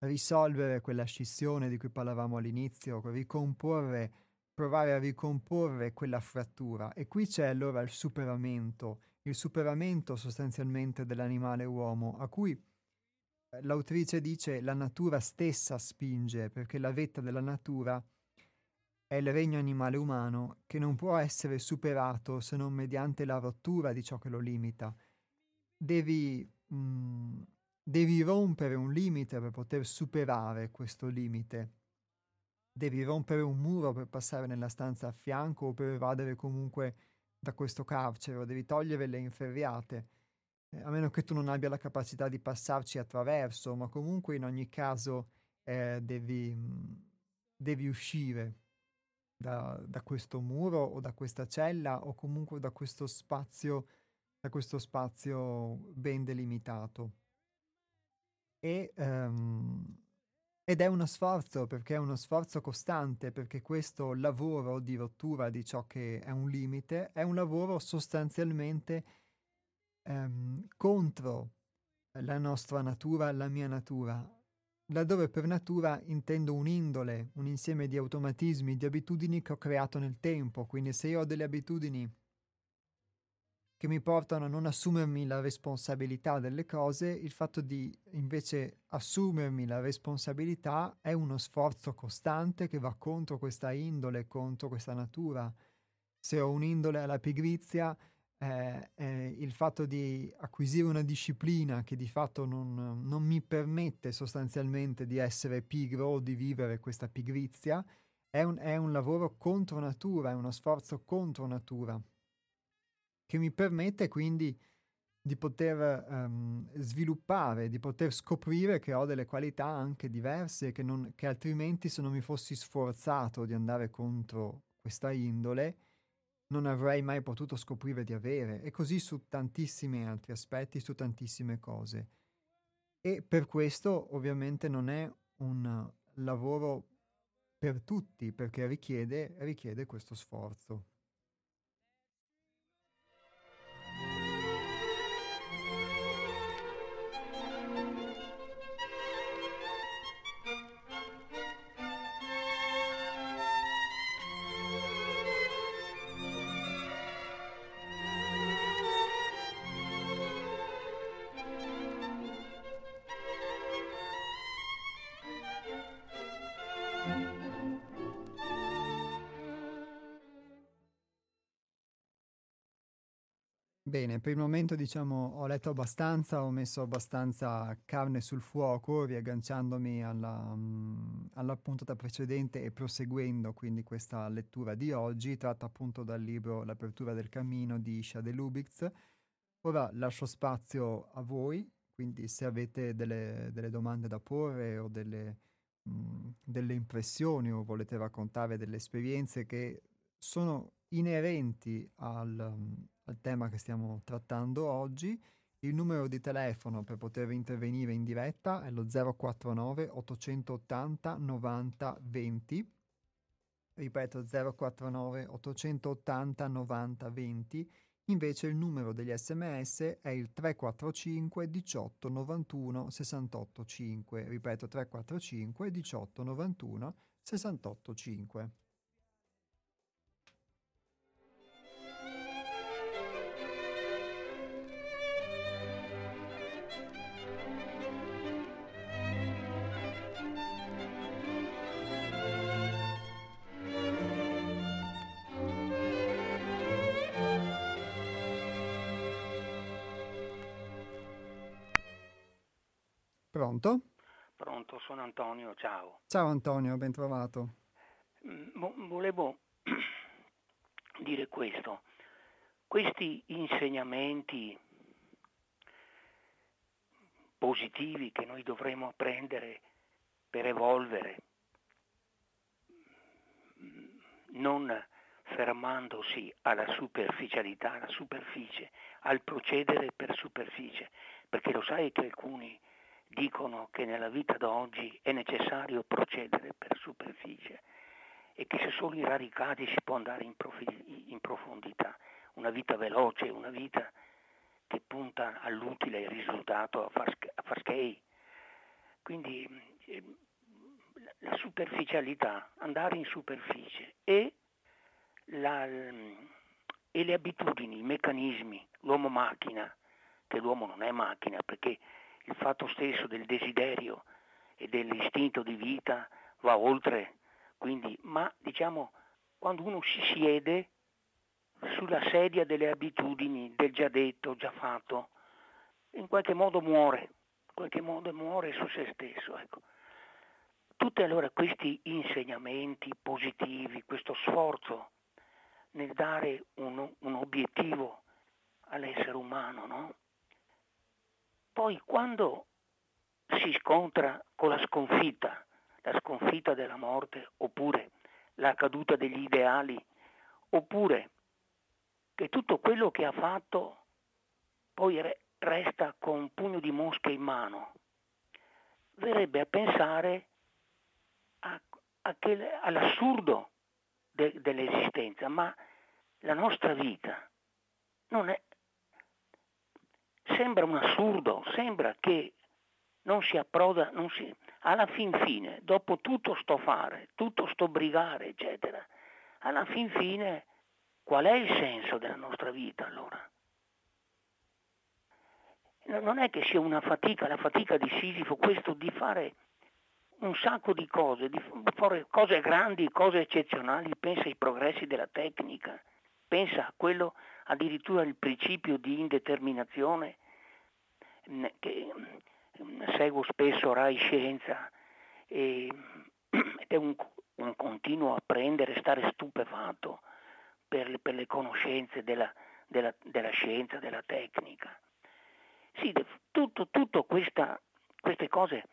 risolvere quella scissione di cui parlavamo all'inizio, ricomporre provare a ricomporre quella frattura. E qui c'è allora il superamento, il superamento sostanzialmente dell'animale uomo, a cui eh, l'autrice dice la natura stessa spinge, perché la vetta della natura è il regno animale umano che non può essere superato se non mediante la rottura di ciò che lo limita. Devi, mm, devi rompere un limite per poter superare questo limite. Devi rompere un muro per passare nella stanza a fianco o per evadere comunque da questo carcere devi togliere le inferriate, eh, a meno che tu non abbia la capacità di passarci attraverso, ma comunque in ogni caso eh, devi, mm, devi, uscire da, da, questo muro o da questa cella o comunque da questo spazio, da questo spazio ben delimitato. E um, ed è uno sforzo, perché è uno sforzo costante, perché questo lavoro di rottura di ciò che è un limite è un lavoro sostanzialmente ehm, contro la nostra natura, la mia natura, laddove per natura intendo un'indole, un insieme di automatismi, di abitudini che ho creato nel tempo, quindi se io ho delle abitudini che mi portano a non assumermi la responsabilità delle cose, il fatto di invece assumermi la responsabilità è uno sforzo costante che va contro questa indole, contro questa natura. Se ho un'indole alla pigrizia, eh, eh, il fatto di acquisire una disciplina che di fatto non, non mi permette sostanzialmente di essere pigro o di vivere questa pigrizia, è un, è un lavoro contro natura, è uno sforzo contro natura che mi permette quindi di poter um, sviluppare, di poter scoprire che ho delle qualità anche diverse, che, non, che altrimenti se non mi fossi sforzato di andare contro questa indole, non avrei mai potuto scoprire di avere, e così su tantissimi altri aspetti, su tantissime cose. E per questo ovviamente non è un lavoro per tutti, perché richiede, richiede questo sforzo. Bene, per il momento diciamo ho letto abbastanza, ho messo abbastanza carne sul fuoco, riagganciandomi alla, um, alla puntata precedente e proseguendo quindi questa lettura di oggi, tratta appunto dal libro L'apertura del cammino di Isha de Lubitz. Ora lascio spazio a voi, quindi se avete delle, delle domande da porre o delle, mh, mm, delle impressioni o volete raccontare delle esperienze che sono inerenti al, al tema che stiamo trattando oggi. Il numero di telefono per poter intervenire in diretta è lo 049 880 90 20. Ripeto 049 880 90 20. Invece il numero degli sms è il 345 18 91 68 5. Ripeto 345 18 91 68 5. Sono Antonio, ciao. Ciao Antonio, ben trovato. Mm, volevo dire questo. Questi insegnamenti positivi che noi dovremmo apprendere per evolvere, mm, non fermandosi alla superficialità, alla superficie, al procedere per superficie, perché lo sai che alcuni dicono che nella vita d'oggi è necessario procedere per superficie e che se solo i radicati si può andare in, profi- in profondità, una vita veloce, una vita che punta all'utile al risultato a far, a far scale. Quindi eh, la superficialità, andare in superficie e la, e le abitudini, i meccanismi, l'uomo macchina, che l'uomo non è macchina, perché il fatto stesso del desiderio e dell'istinto di vita va oltre, quindi, ma diciamo quando uno si siede sulla sedia delle abitudini, del già detto, già fatto, in qualche modo muore, in qualche modo muore su se stesso. Ecco. Tutti allora questi insegnamenti positivi, questo sforzo nel dare un, un obiettivo all'essere umano, no? Poi quando si scontra con la sconfitta, la sconfitta della morte, oppure la caduta degli ideali, oppure che tutto quello che ha fatto poi re- resta con un pugno di mosche in mano, verrebbe a pensare a, a che, all'assurdo de, dell'esistenza, ma la nostra vita non è, sembra un assurdo, sembra che non si approda, non si, alla fin fine, dopo tutto sto fare, tutto sto brigare, eccetera, alla fin fine qual è il senso della nostra vita allora? Non è che sia una fatica, la fatica di Sisifo, questo di fare un sacco di cose, di fare cose grandi, cose eccezionali, pensa ai progressi della tecnica, pensa a quello addirittura il principio di indeterminazione che seguo spesso Rai Scienza e, ed è un, un, continuo apprendere, stare stupefatto per le, per le conoscenze della, della, della, scienza, della tecnica. Sì, tutto, tutto questa, queste cose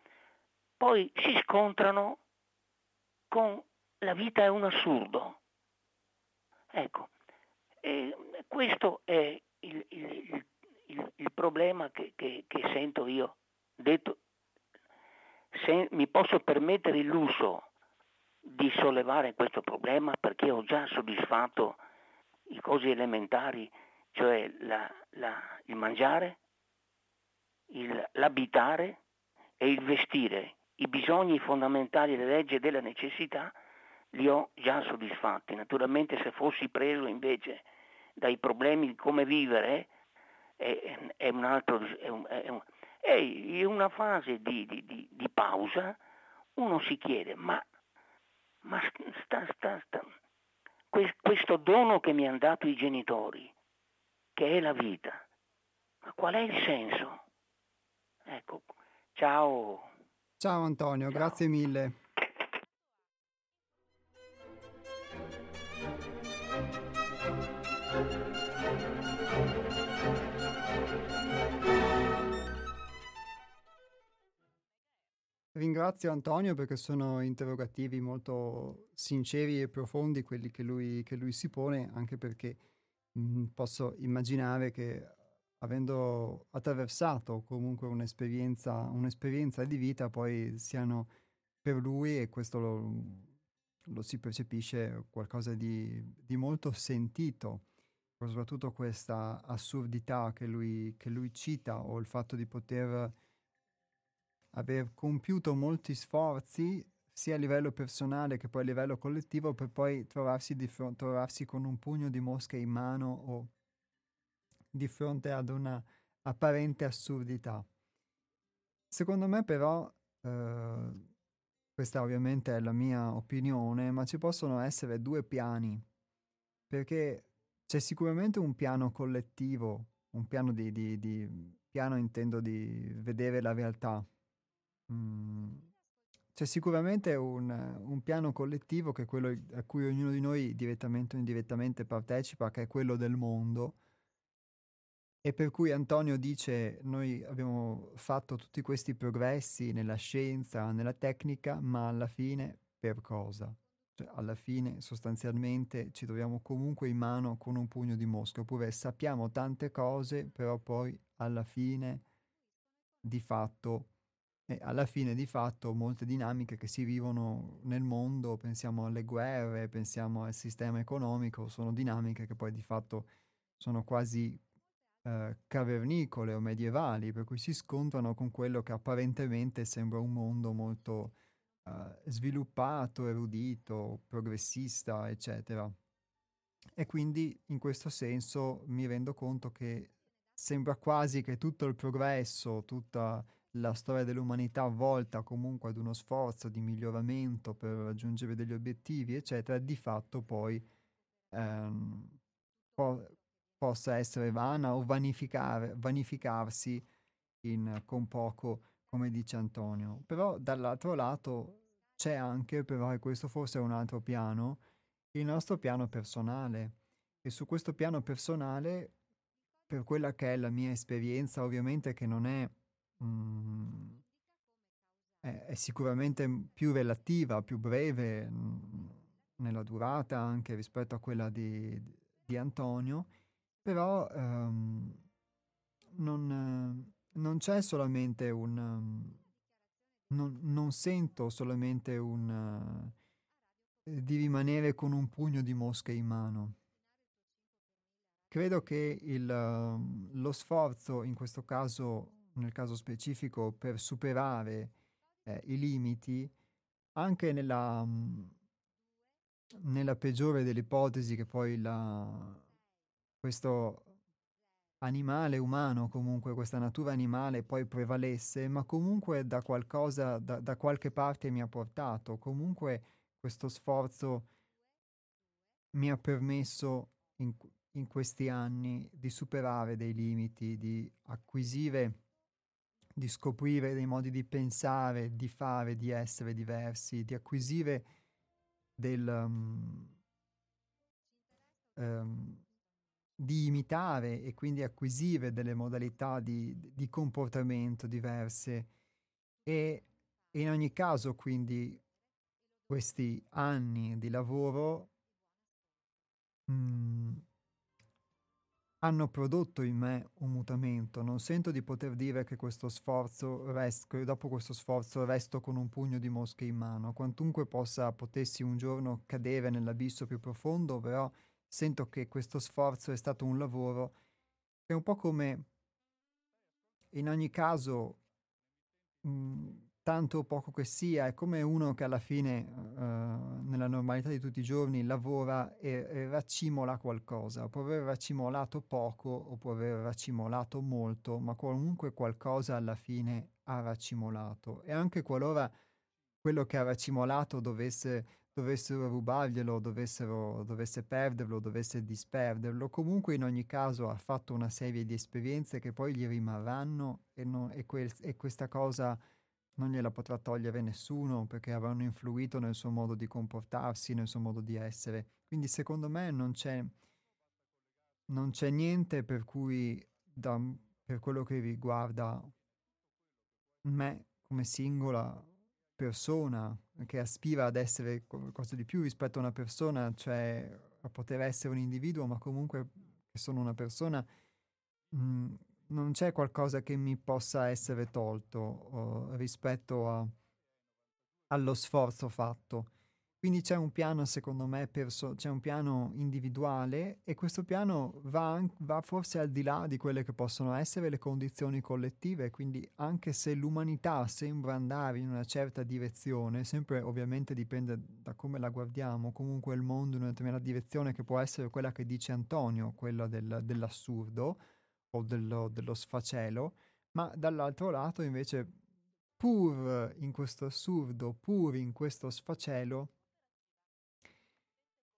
poi si scontrano con la vita è un assurdo. Ecco, e questo è il, il, il, il problema che, che, che, sento io. Detto, se mi posso permettere il lusso di sollevare questo problema perché ho già soddisfatto i cosi elementari, cioè la, la, il mangiare, l'abitare e il vestire, i bisogni fondamentali delle leggi e della necessità, li ho già soddisfatti. Naturalmente se fossi preso invece dai problemi di come vivere è, è un altro... È un, è un, e in una fase di, di, di, di, pausa uno si chiede, ma, ma sta, sta, sta, questo dono che mi hanno dato i genitori, che è la vita, ma qual è il senso? Ecco, ciao. Ciao Antonio, ciao. grazie mille. Ringrazio Antonio perché sono interrogativi molto sinceri e profondi quelli che lui, che lui si pone, anche perché mh, mm, posso immaginare che avendo attraversato comunque un'esperienza, un'esperienza di vita, poi siano per lui, e questo lo, lo si percepisce, qualcosa di, di, molto sentito, soprattutto questa assurdità che lui, che lui cita o il fatto di poter aver compiuto molti sforzi sia a livello personale che poi a livello collettivo per poi trovarsi, fron- trovarsi con un pugno di mosche in mano o di fronte ad una apparente assurdità. Secondo me però, eh, questa ovviamente è la mia opinione, ma ci possono essere due piani, perché c'è sicuramente un piano collettivo, un piano di, di, di piano intendo di vedere la realtà, Mm, c'è sicuramente un, un, piano collettivo che è quello a cui ognuno di noi direttamente o indirettamente partecipa, che è quello del mondo, e per cui Antonio dice noi abbiamo fatto tutti questi progressi nella scienza, nella tecnica, ma alla fine per cosa? Cioè, alla fine sostanzialmente ci troviamo comunque in mano con un pugno di mosca, oppure sappiamo tante cose, però poi alla fine di fatto e alla fine di fatto molte dinamiche che si vivono nel mondo, pensiamo alle guerre, pensiamo al sistema economico, sono dinamiche che poi di fatto sono quasi eh, cavernicole o medievali, per cui si scontrano con quello che apparentemente sembra un mondo molto eh, sviluppato, erudito, progressista, eccetera. E quindi in questo senso mi rendo conto che sembra quasi che tutto il progresso, tutta la storia dell'umanità volta comunque ad uno sforzo di miglioramento per raggiungere degli obiettivi, eccetera, di fatto poi ehm, po- possa essere vana o vanificarsi in, con poco, come dice Antonio. Però dall'altro lato c'è anche, però, e questo forse è un altro piano, il nostro piano personale. E su questo piano personale, per quella che è la mia esperienza, ovviamente che non è Mhmm, è è sicuramente, più relativa, più breve, mhmm, nella durata anche rispetto a quella di di Antonio, però, ehm, non non c'è solamente un non non sento solamente un ehm, di rimanere con un pugno di mosche in mano. Credo che il lo sforzo, in questo caso nel caso specifico, per superare eh, i limiti, anche nella, mh, nella peggiore delle ipotesi che poi la, questo animale umano, comunque questa natura animale poi prevalesse, ma comunque da qualcosa, da, da qualche parte mi ha portato, comunque questo sforzo mi ha permesso in, in questi anni di superare dei limiti, di acquisire di scoprire dei modi di pensare, di fare, di essere diversi, di acquisire del... Um, um, di imitare e quindi acquisire delle modalità di, di comportamento diverse. E in ogni caso quindi questi anni di lavoro mh, mm, hanno prodotto in me un mutamento. Non sento di poter dire che questo sforzo resto, dopo questo sforzo resto con un pugno di mosche in mano. Quantunque possa, potessi un giorno cadere nell'abisso più profondo, però sento che questo sforzo è stato un lavoro che è un po' come in ogni caso mh, mhmm, tanto o poco che sia, è come uno che alla fine, uh, nella normalità di tutti i giorni, lavora e, e raccimola qualcosa. Può aver raccimolato poco o può aver raccimolato molto, ma comunque qualcosa alla fine ha raccimolato. E anche qualora quello che ha raccimolato dovesse, dovessero rubarglielo, dovessero, dovesse perderlo, dovesse disperderlo, comunque in ogni caso ha fatto una serie di esperienze che poi gli rimarranno e, no, e, quel, e questa cosa non gliela potrà togliere nessuno perché avranno influito nel suo modo di comportarsi, nel suo modo di essere. Quindi secondo me non c'è, non c'è niente per cui, da, per quello che riguarda me come singola persona che aspira ad essere qualcosa di più rispetto a una persona, cioè a poter essere un individuo, ma comunque che sono una persona, mh, mm, non c'è qualcosa che mi possa essere tolto uh, rispetto a, allo sforzo fatto. Quindi c'è un piano, secondo me, perso- c'è un piano individuale e questo piano va, an- va, forse al di là di quelle che possono essere le condizioni collettive, quindi anche se l'umanità sembra andare in una certa direzione, sempre ovviamente dipende da come la guardiamo, comunque il mondo in una determinata direzione che può essere quella che dice Antonio, quella del, dell'assurdo, o dello, dello sfacelo, ma dall'altro lato invece pur in questo assurdo, pur in questo sfacelo,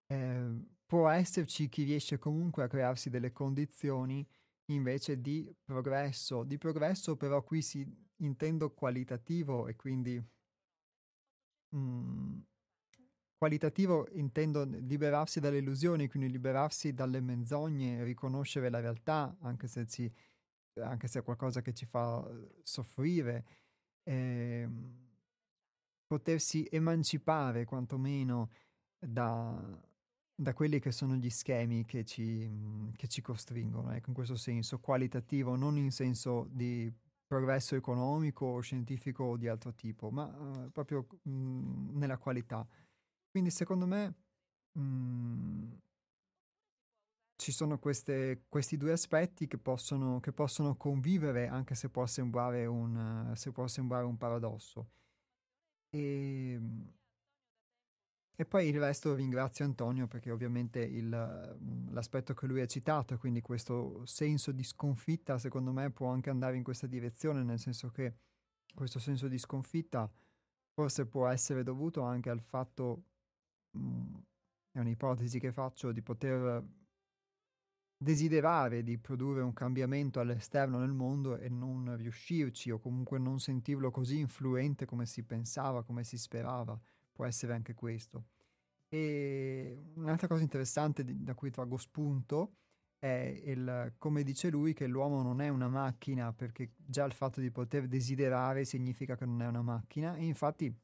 eh, può esserci chi riesce comunque a crearsi delle condizioni invece di progresso. Di progresso però qui si intendo qualitativo e quindi mm, qualitativo intendo liberarsi dalle illusioni, quindi liberarsi dalle menzogne, riconoscere la realtà, anche se, ci, anche se è qualcosa che ci fa eh, soffrire, eh, potersi emancipare quantomeno da, da quelli che sono gli schemi che ci, che ci costringono, ecco, in questo senso qualitativo, non in senso di progresso economico, scientifico o di altro tipo, ma uh, proprio mh, nella qualità. Quindi secondo me mh, ci sono queste, questi due aspetti che possono, che possono, convivere anche se può sembrare un, se può sembrare un paradosso. E, E poi il resto ringrazio Antonio perché ovviamente il, mm, l'aspetto che lui ha citato, quindi questo senso di sconfitta, secondo me può anche andare in questa direzione, nel senso che questo senso di sconfitta forse può essere dovuto anche al fatto, è un'ipotesi che faccio, di poter desiderare di produrre un cambiamento all'esterno nel mondo e non riuscirci o comunque non sentirlo così influente come si pensava, come si sperava può essere anche questo. E un'altra cosa interessante di, da cui traggo spunto è il, come dice lui, che l'uomo non è una macchina, perché già il fatto di poter desiderare significa che non è una macchina. E infatti,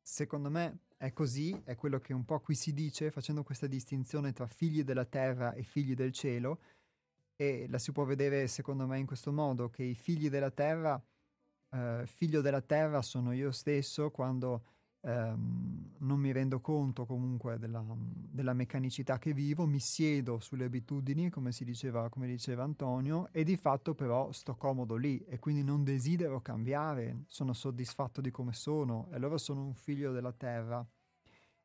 secondo me, è così, è quello che un po' qui si dice, facendo questa distinzione tra figli della terra e figli del cielo. E la si può vedere, secondo me, in questo modo, che i figli della terra, eh, figlio della terra sono io stesso quando ehm, non mi rendo conto comunque della, della, meccanicità che vivo, mi siedo sulle abitudini, come diceva, come diceva Antonio, e di fatto però sto comodo lì e quindi non desidero cambiare, sono soddisfatto di come sono e allora sono un figlio della terra.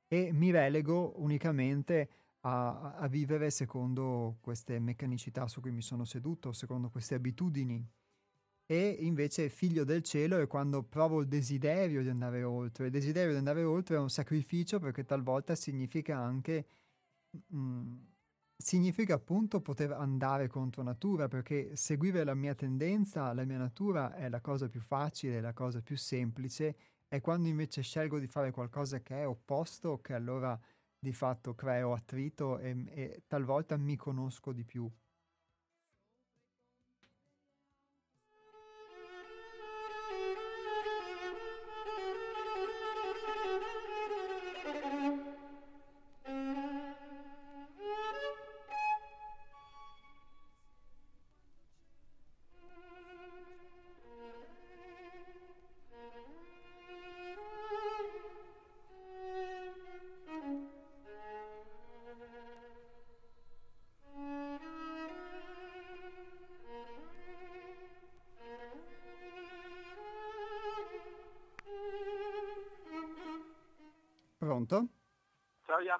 E mi relego unicamente a, a vivere secondo queste meccanicità su cui mi sono seduto, secondo queste abitudini e invece figlio del cielo è quando provo il desiderio di andare oltre. Il desiderio di andare oltre è un sacrificio perché talvolta significa anche... Mm, significa appunto poter andare contro natura perché seguire la mia tendenza, la mia natura è la cosa più facile, la cosa più semplice e quando invece scelgo di fare qualcosa che è opposto che allora di fatto creo attrito e, e talvolta mi conosco di più.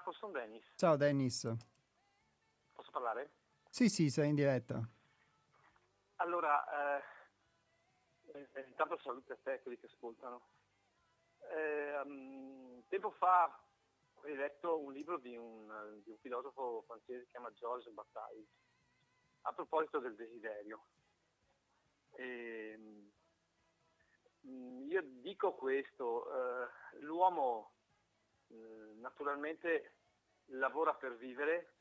Ciao Jacopo, sono Dennis. Ciao Dennis. Posso parlare? Sì, sì, sei in diretta. Allora, eh, eh, intanto saluto a te, quelli che ascoltano. Eh, um, tempo fa ho letto un libro di un, di un filosofo francese che si chiama Georges Bataille a proposito del desiderio. E, um, io dico questo, eh, l'uomo naturalmente lavora per vivere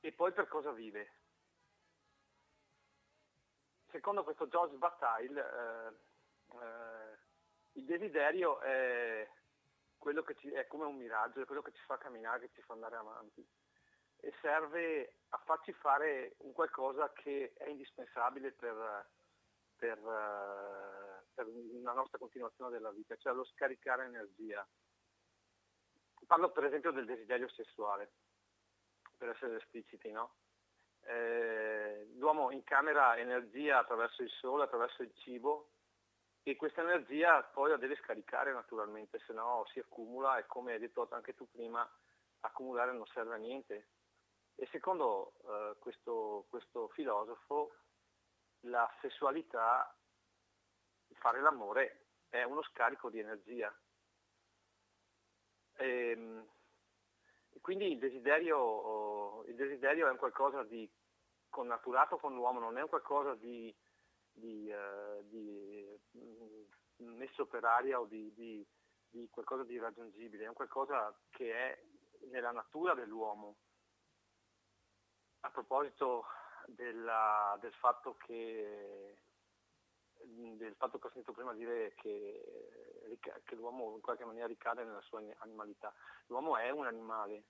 e poi per cosa vive. Secondo questo George Bataille eh, eh, il desiderio è, quello che ci, è come un miraggio, è quello che ci fa camminare, che ci fa andare avanti e serve a farci fare un qualcosa che è indispensabile per, per, eh, per la nostra continuazione della vita, cioè lo scaricare energia. Parlo per esempio del desiderio sessuale, per essere espliciti, no? Eh, l'uomo incamera energia attraverso il sole, attraverso il cibo e questa energia poi la deve scaricare naturalmente, se no si accumula e come hai detto anche tu prima, accumulare non serve a niente. E secondo eh, questo, questo filosofo la sessualità, fare l'amore, è uno scarico di energia e, ehm, quindi il desiderio, il desiderio, è un qualcosa di connaturato con l'uomo, non è un qualcosa di, di, uh, di mm, messo per aria o di, di, di qualcosa di irraggiungibile, è un qualcosa che è nella natura dell'uomo. A proposito della, del fatto che del fatto che ho sentito prima dire che, che, l'uomo in qualche maniera ricade nella sua animalità. L'uomo è un animale,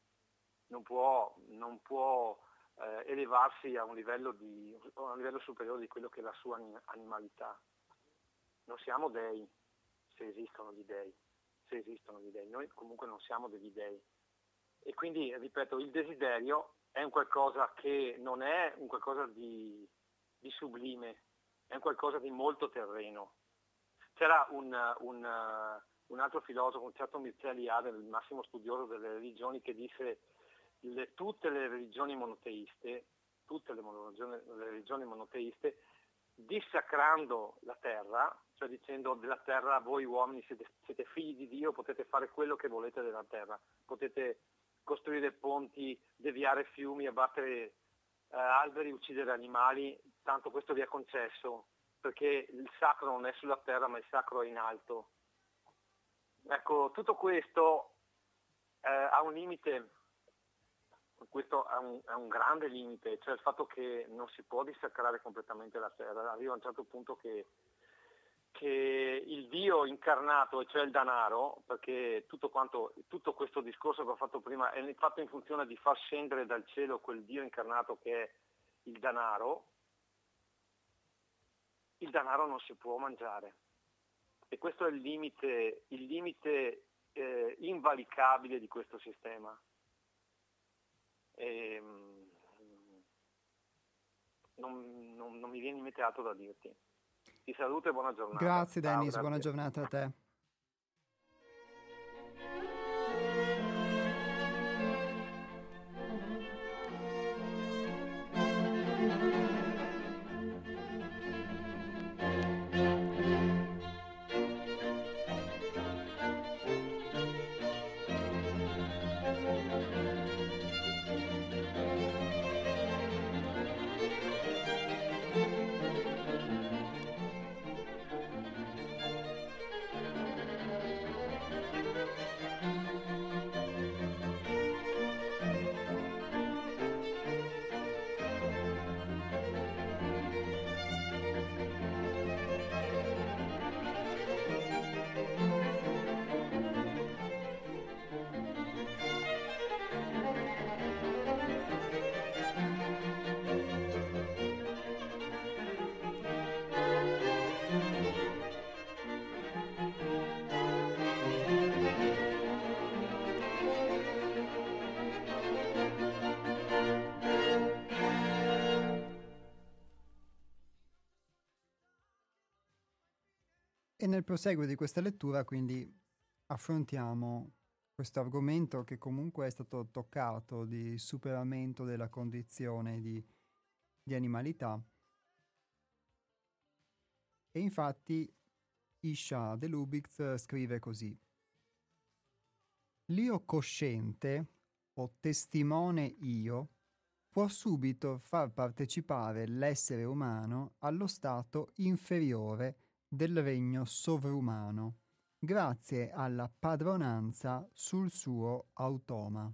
non può, non può eh, elevarsi a un, di, a un, livello superiore di quello che è la sua animalità. Non siamo dei, se esistono gli dei, se esistono gli dei. Noi comunque non siamo degli dei. E quindi, ripeto, il desiderio è un qualcosa che non è un qualcosa di, di sublime, è qualcosa di molto terreno. c'era un, un, un, altro filosofo, un certo Mircea Eliade, il massimo studioso delle religioni, che disse le, tutte le religioni monoteiste, tutte le, le religioni monoteiste, dissacrando la terra, cioè dicendo della terra voi uomini siete, siete, figli di Dio, potete fare quello che volete della terra, potete costruire ponti, deviare fiumi, abbattere eh, alberi, uccidere animali, tanto questo vi è concesso, perché il sacro non è sulla terra ma il sacro è in alto. Ecco, tutto questo eh, ha un limite, questo è un, è un, grande limite, cioè il fatto che non si può dissacrare completamente la terra, arriva a un certo punto che, che il Dio incarnato, cioè il danaro, perché tutto, quanto, tutto questo discorso che ho fatto prima è fatto in funzione di far scendere dal cielo quel Dio incarnato che è il danaro, il denaro non si può mangiare. E questo è il limite, il limite eh, invalicabile di questo sistema. E, ehm, non, non, non, mi viene in mente altro da dirti. Ti saluto e buona giornata. Grazie Dennis, Ciao, grazie. buona giornata a te. Nel proseguo di questa lettura quindi affrontiamo questo argomento che comunque è stato toccato di superamento della condizione di, di animalità. E infatti Isha de Lubitz scrive così. L'io cosciente o testimone io può subito far partecipare l'essere umano allo stato inferiore del regno sovrumano, grazie alla padronanza sul suo automa.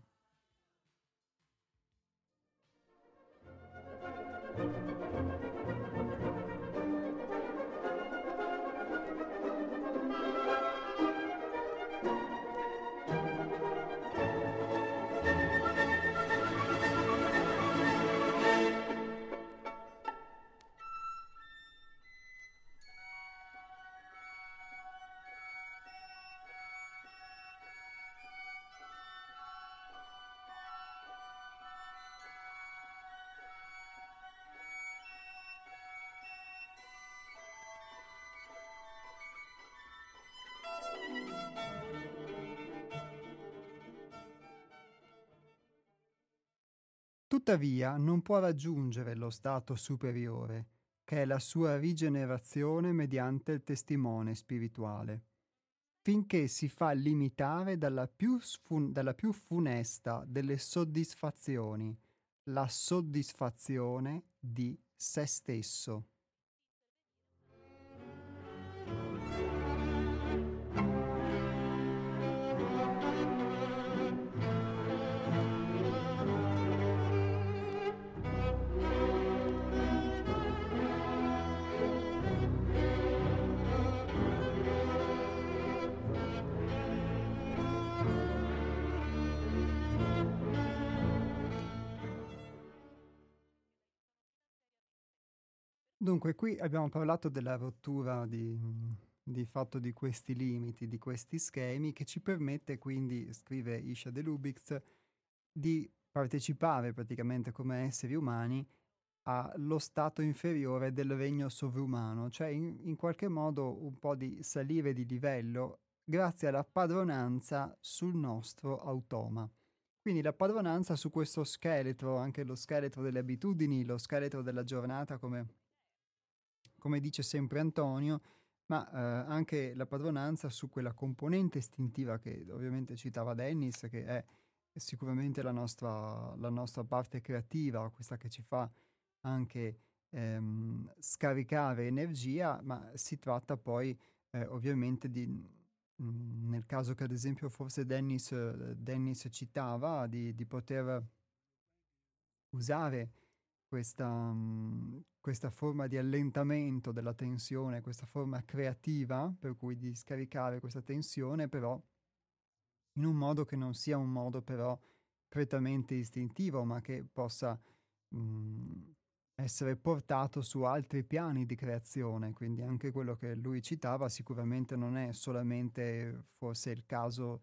Tuttavia non può raggiungere lo stato superiore, che è la sua rigenerazione mediante il testimone spirituale, finché si fa limitare dalla più, sfun- dalla più funesta delle soddisfazioni, la soddisfazione di se stesso. Dunque, qui abbiamo parlato della rottura di, di fatto di questi limiti, di questi schemi, che ci permette quindi, scrive Isha de Lubitz, di partecipare praticamente come esseri umani allo stato inferiore del regno sovrumano, cioè in, in qualche modo un po' di salire di livello grazie alla padronanza sul nostro automa. Quindi la padronanza su questo scheletro, anche lo scheletro delle abitudini, lo scheletro della giornata, come, come dice sempre Antonio, ma eh, anche la padronanza su quella componente istintiva che ovviamente citava Dennis, che è sicuramente la nostra, la nostra parte creativa, questa che ci fa anche ehm, scaricare energia, ma si tratta poi eh, ovviamente di, mh, mm, nel caso che ad esempio forse Dennis, Dennis citava, di, di, poter usare questa, mh, mm, questa forma di allentamento della tensione, questa forma creativa, per cui di scaricare questa tensione, però in un modo che non sia un modo però prettamente istintivo, ma che possa mh, mm, essere portato su altri piani di creazione, quindi anche quello che lui citava sicuramente non è solamente forse il caso,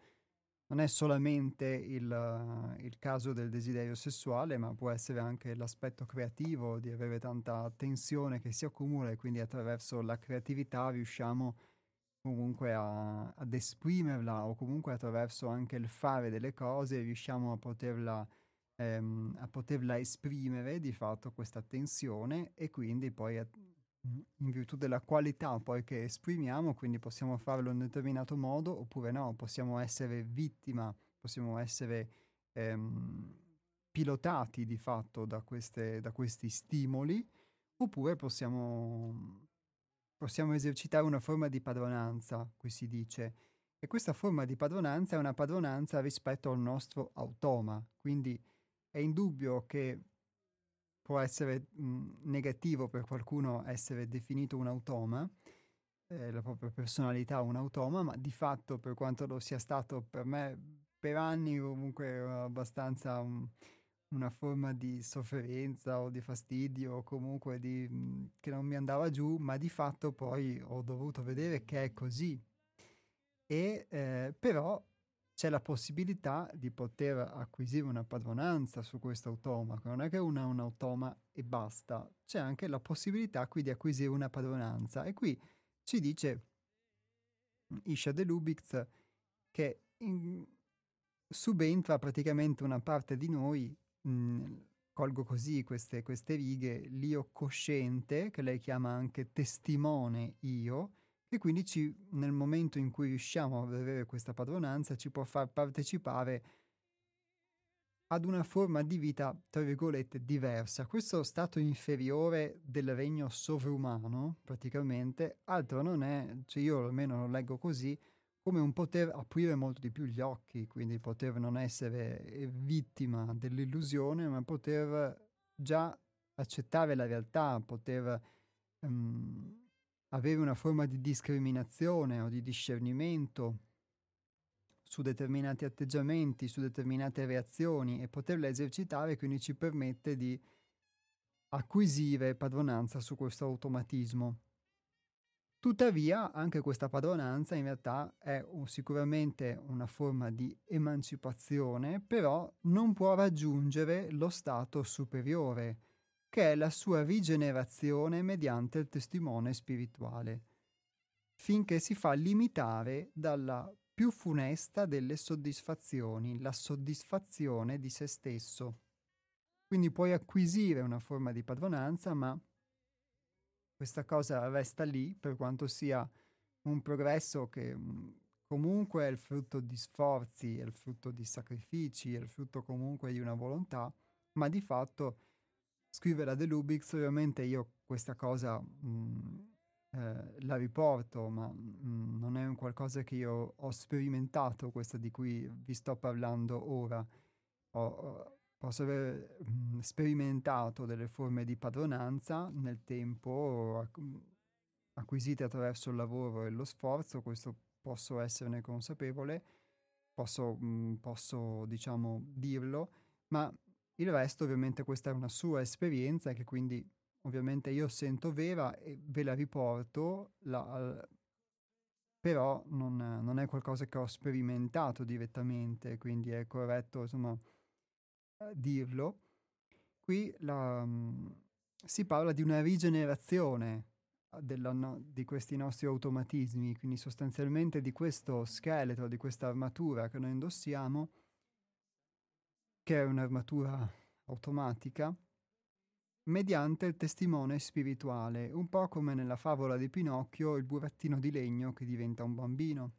non è solamente il, il caso del desiderio sessuale, ma può essere anche l'aspetto creativo di avere tanta tensione che si accumula e quindi attraverso la creatività riusciamo comunque a, ad esprimerla o comunque attraverso anche il fare delle cose riusciamo a poterla ehm, a poterla esprimere di fatto questa tensione e quindi poi a, in virtù della qualità poi che esprimiamo, quindi possiamo farlo in un determinato modo oppure no, possiamo essere vittima, possiamo essere ehm, pilotati di fatto da, queste, da questi stimoli oppure possiamo, possiamo esercitare una forma di padronanza, qui si dice. E questa forma di padronanza è una padronanza rispetto al nostro automa, quindi è indubbio che può essere mh, negativo per qualcuno essere definito un automa, eh, la propria personalità un automa, ma di fatto per quanto lo sia stato per me per anni comunque abbastanza un, una forma di sofferenza o di fastidio o comunque di, mh, che non mi andava giù, ma di fatto poi ho dovuto vedere che è così. E eh, però c'è la possibilità di poter acquisire una padronanza su questo automa, non è che uno ha un automa e basta, c'è anche la possibilità qui di acquisire una padronanza. E qui ci dice Isha de Lubitz che in, subentra praticamente una parte di noi, mh, colgo così queste, queste righe, l'io cosciente, che lei chiama anche testimone io, e quindi ci, nel momento in cui riusciamo ad avere questa padronanza ci può far partecipare ad una forma di vita, tra virgolette, diversa. Questo stato inferiore del regno sovrumano, praticamente, altro non è, cioè io almeno lo leggo così, come un poter aprire molto di più gli occhi, quindi poter non essere vittima dell'illusione, ma poter già accettare la realtà, poter... Um, avere una forma di discriminazione o di discernimento su determinati atteggiamenti, su determinate reazioni e poterla esercitare quindi ci permette di acquisire padronanza su questo automatismo. Tuttavia, anche questa padronanza in realtà è un, sicuramente una forma di emancipazione, però non può raggiungere lo stato superiore, che è la sua rigenerazione mediante il testimone spirituale, finché si fa limitare dalla più funesta delle soddisfazioni, la soddisfazione di se stesso. Quindi puoi acquisire una forma di padronanza, ma questa cosa resta lì per quanto sia un progresso che mm, comunque è il frutto di sforzi, è il frutto di sacrifici, è il frutto comunque di una volontà, ma di fatto scrivere a The Lubix, ovviamente io questa cosa mh, mm, eh, la riporto, ma mh, mm, non è un qualcosa che io ho sperimentato, questa di cui vi sto parlando ora. Ho, posso aver mh, mm, sperimentato delle forme di padronanza nel tempo acqu- acquisite attraverso il lavoro e lo sforzo, questo posso esserne consapevole, posso, posso diciamo dirlo, ma il resto ovviamente questa è una sua esperienza che quindi ovviamente io sento vera e ve la riporto, la, però non, non, è qualcosa che ho sperimentato direttamente, quindi è corretto insomma eh, dirlo. Qui la, si parla di una rigenerazione della, no, di questi nostri automatismi, quindi sostanzialmente di questo scheletro, di questa armatura che noi indossiamo, che è un'armatura automatica, mediante il testimone spirituale, un po' come nella favola di Pinocchio il burattino di legno che diventa un bambino.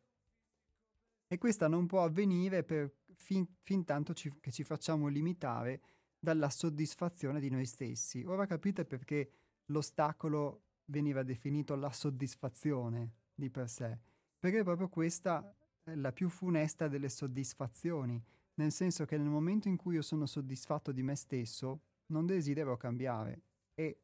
E questa non può avvenire per fin, fin tanto ci, che ci facciamo limitare dalla soddisfazione di noi stessi. Ora capite perché l'ostacolo veniva definito la soddisfazione di per sé, perché proprio questa è la più funesta delle soddisfazioni, nel senso che nel momento in cui io sono soddisfatto di me stesso, non desidero cambiare. E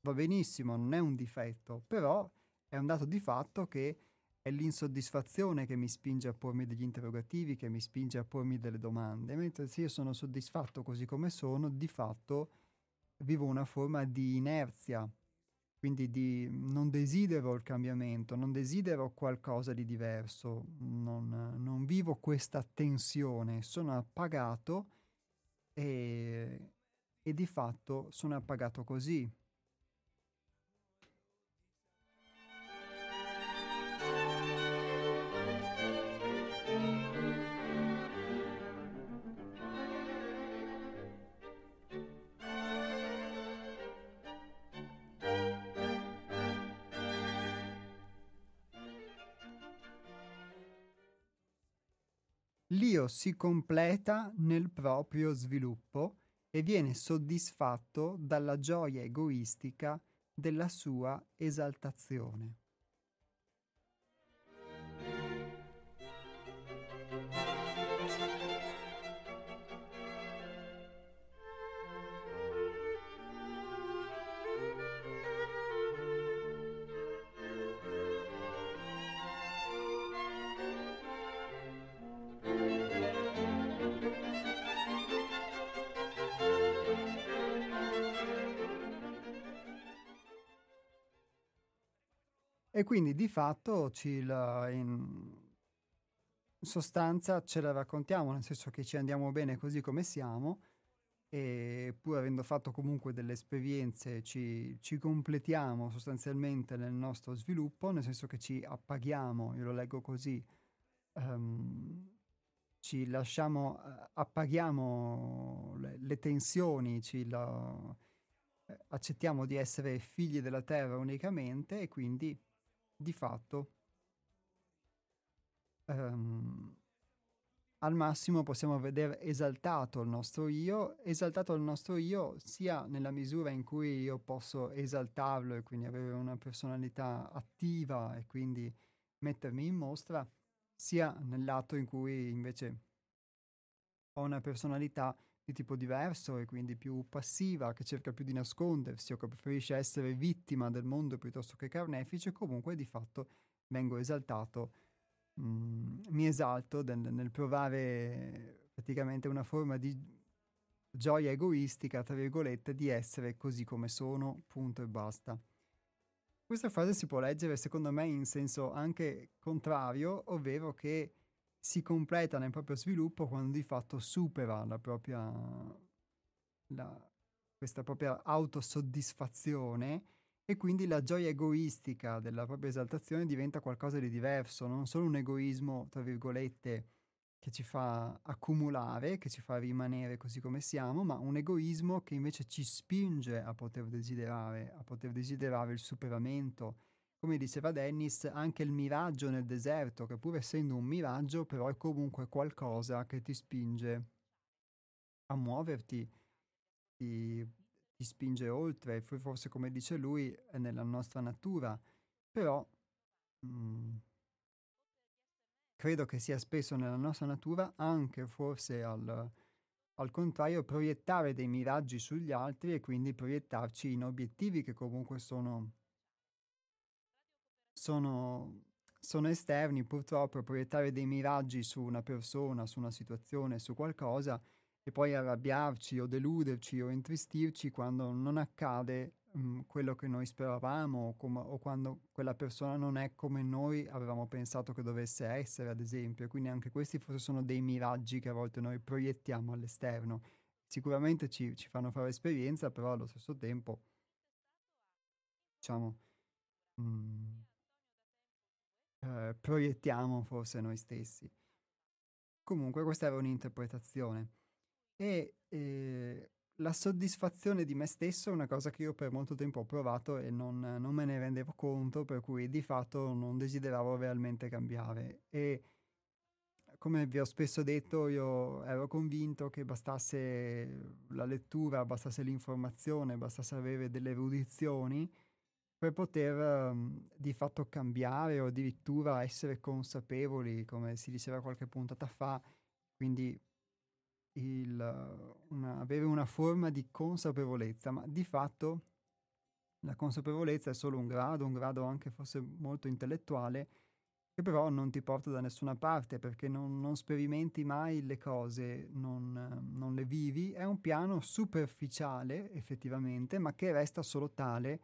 va benissimo, non è un difetto, però è un dato di fatto che è l'insoddisfazione che mi spinge a pormi degli interrogativi, che mi spinge a pormi delle domande, mentre se io sono soddisfatto così come sono, di fatto vivo una forma di inerzia, quindi di, non desidero il cambiamento, non desidero qualcosa di diverso, non, non vivo questa tensione, sono appagato e, e di fatto sono appagato così. Si completa nel proprio sviluppo e viene soddisfatto dalla gioia egoistica della sua esaltazione. E quindi di fatto la, in sostanza ce la raccontiamo, nel senso che ci andiamo bene così come siamo e pur avendo fatto comunque delle esperienze ci, ci completiamo sostanzialmente nel nostro sviluppo, nel senso che ci appaghiamo, io lo leggo così, um, ci lasciamo, uh, appaghiamo le, le tensioni, ci la, eh, accettiamo di essere figli della terra unicamente e quindi di fatto um, al massimo possiamo vedere esaltato il nostro io, esaltato il nostro io sia nella misura in cui io posso esaltarlo e quindi avere una personalità attiva e quindi mettermi in mostra, sia nell'atto in cui invece ho una personalità di tipo diverso e quindi più passiva, che cerca più di nascondersi o che preferisce essere vittima del mondo piuttosto che carnefice, comunque di fatto vengo esaltato, mh, mm, mi esalto del, nel provare praticamente una forma di gioia egoistica, tra virgolette, di essere così come sono, punto e basta. Questa frase si può leggere secondo me in senso anche contrario, ovvero che si completa nel proprio sviluppo quando di fatto supera la propria, la, questa propria autosoddisfazione e quindi la gioia egoistica della propria esaltazione diventa qualcosa di diverso, non solo un egoismo, tra virgolette, che ci fa accumulare, che ci fa rimanere così come siamo, ma un egoismo che invece ci spinge a poter desiderare, a poter desiderare il superamento, come diceva Dennis, anche il miraggio nel deserto, che pur essendo un miraggio, però è comunque qualcosa che ti spinge a muoverti, ti, ti spinge oltre, forse come dice lui è nella nostra natura, però mh, mm, credo che sia spesso nella nostra natura anche forse al, al contrario proiettare dei miraggi sugli altri e quindi proiettarci in obiettivi che comunque sono sono, sono esterni, purtroppo proiettare dei miraggi su una persona, su una situazione, su qualcosa e poi arrabbiarci o deluderci o intristirci quando non accade mh, mm, quello che noi speravamo o, com- o, quando quella persona non è come noi avevamo pensato che dovesse essere, ad esempio. Quindi anche questi forse sono dei miraggi che a volte noi proiettiamo all'esterno sicuramente ci, ci fanno fare esperienza, però allo stesso tempo, diciamo, mh, mm, eh, proiettiamo forse noi stessi. Comunque questa era un'interpretazione. E eh, la soddisfazione di me stesso è una cosa che io per molto tempo ho provato e non, non me ne rendevo conto, per cui di fatto non desideravo realmente cambiare. E come vi ho spesso detto, io ero convinto che bastasse la lettura, bastasse l'informazione, bastasse avere delle erudizioni per poter um, di fatto cambiare o addirittura essere consapevoli, come si diceva qualche puntata fa, quindi il, una, avere una forma di consapevolezza, ma di fatto la consapevolezza è solo un grado, un grado anche forse molto intellettuale, che però non ti porta da nessuna parte perché non, non sperimenti mai le cose, non, non, le vivi, è un piano superficiale effettivamente, ma che resta solo tale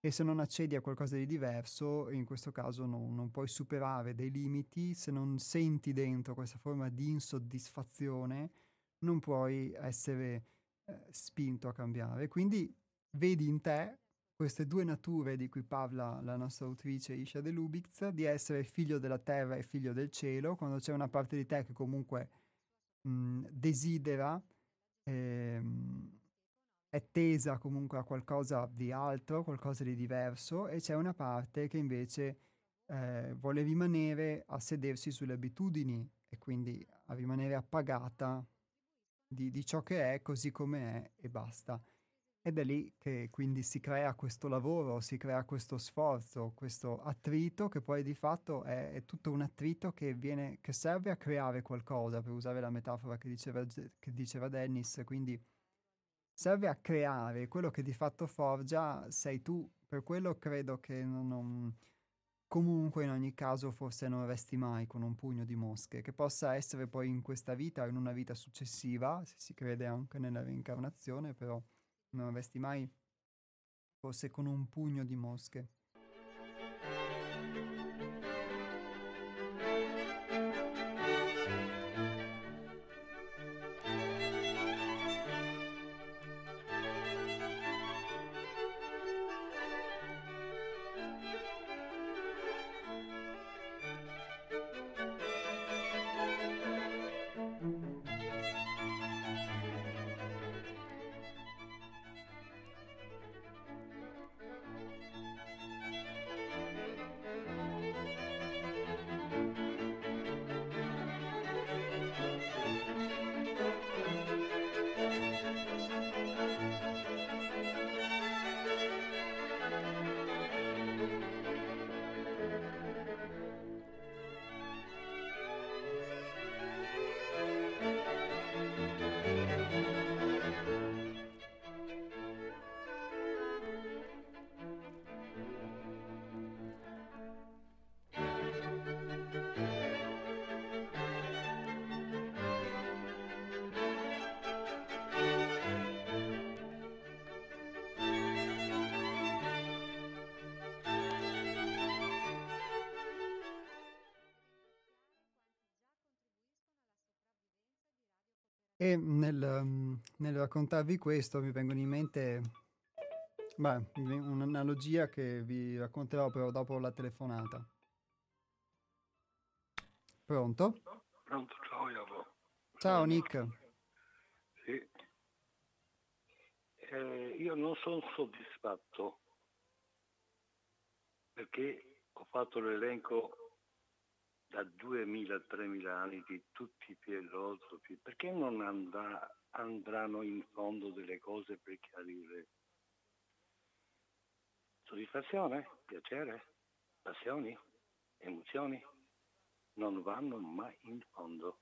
e se non accedi a qualcosa di diverso, in questo caso non, non puoi superare dei limiti, se non senti dentro questa forma di insoddisfazione, non puoi essere eh, spinto a cambiare. Quindi vedi in te queste due nature di cui parla la nostra autrice Isha De Lubitz, di essere figlio della terra e figlio del cielo, quando c'è una parte di te che comunque mh, desidera, ehm, è tesa comunque a qualcosa di altro, qualcosa di diverso, e c'è una parte che invece eh, vuole rimanere a sedersi sulle abitudini e quindi a rimanere appagata di, di ciò che è così come è e basta. Ed è lì che quindi si crea questo lavoro, si crea questo sforzo, questo attrito che poi di fatto è, è tutto un attrito che, viene, che, serve a creare qualcosa, per usare la metafora che diceva, che diceva Dennis, quindi serve a creare quello che di fatto forgia sei tu, per quello credo che non, non Comunque, in ogni caso, forse non resti mai con un pugno di mosche, che possa essere poi in questa vita o in una vita successiva, se si crede anche nella reincarnazione, però non resti mai forse con un pugno di mosche. E nel, mhmm, nel raccontarvi questo mi vengono in mente beh, un'analogia che vi racconterò però dopo la telefonata. Pronto? Pronto, ciao Iavo. Ciao Nick. Sì. Eh, io non sono soddisfatto perché ho fatto l'elenco da 2000-3000 anni di tutti i filosofi, perché non andrà, andranno in fondo delle cose per chiarire? Soddisfazione, piacere, passioni, emozioni non vanno mai in fondo.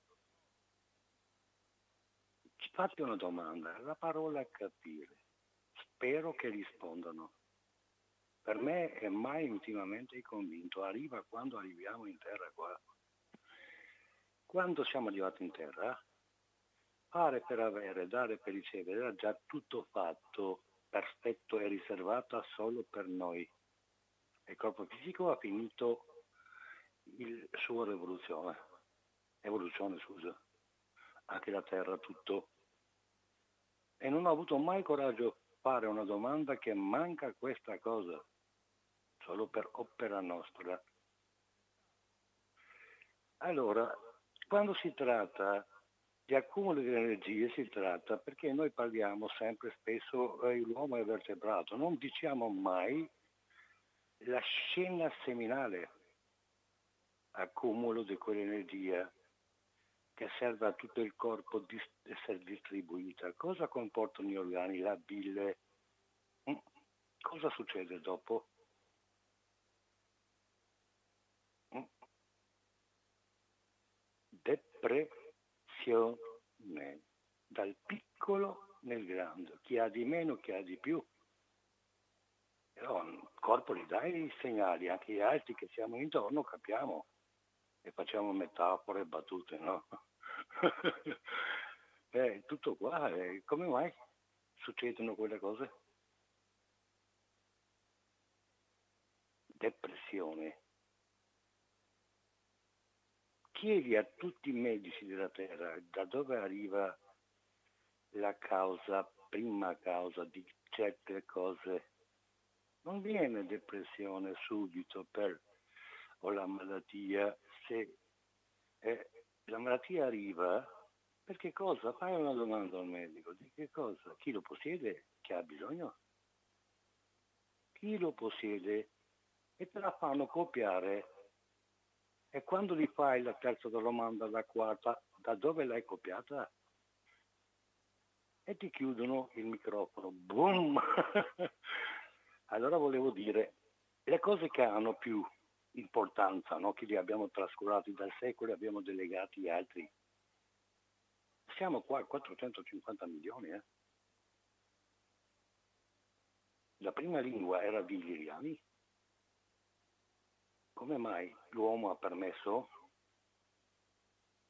Fatti una domanda, la parola capire, spero che rispondano. Per me è mai intimamente convinto, arriva quando arriviamo in terra qua. Quando siamo arrivati in terra, fare per avere, dare per ricevere, era già tutto fatto, perfetto e riservato solo per noi. Il corpo fisico ha finito la sua rivoluzione, evoluzione scusa, anche la terra tutto. E non ho avuto mai coraggio fare una domanda che manca questa cosa, solo per opera nostra. Allora, quando si tratta di accumulo di energie si tratta perché noi parliamo sempre spesso eh, l'uomo è vertebrato, non diciamo mai la scena seminale, accumulo di quell'energia che serve a tutto il corpo di essere distribuita. Cosa comportano gli organi, la bile? Mm? Cosa succede dopo? Mm? Depressione, dal piccolo nel grande, chi ha di meno, chi ha di più. Però il corpo gli dà i segnali, anche gli altri che siamo intorno capiamo e facciamo metafore, battute, no? eh, tutto qua, come mai succedono quelle cose? Depressione. Chiedi a tutti i medici della Terra da dove arriva la causa, prima causa di certe cose. Non viene depressione subito per o la malattia se eh, la malattia arriva, per che cosa? Fai una domanda al medico, di che cosa? Chi lo possiede? Chi ha bisogno? Chi lo possiede? E te la fanno copiare. E quando gli fai la terza domanda, la quarta, da dove l'hai copiata? E ti chiudono il microfono. Boom! allora volevo dire, le cose che hanno più importanza no? che li abbiamo trascurati dal secolo e abbiamo delegati altri. Siamo qua a 450 milioni. Eh? La prima lingua era di Liriani. Come mai l'uomo ha permesso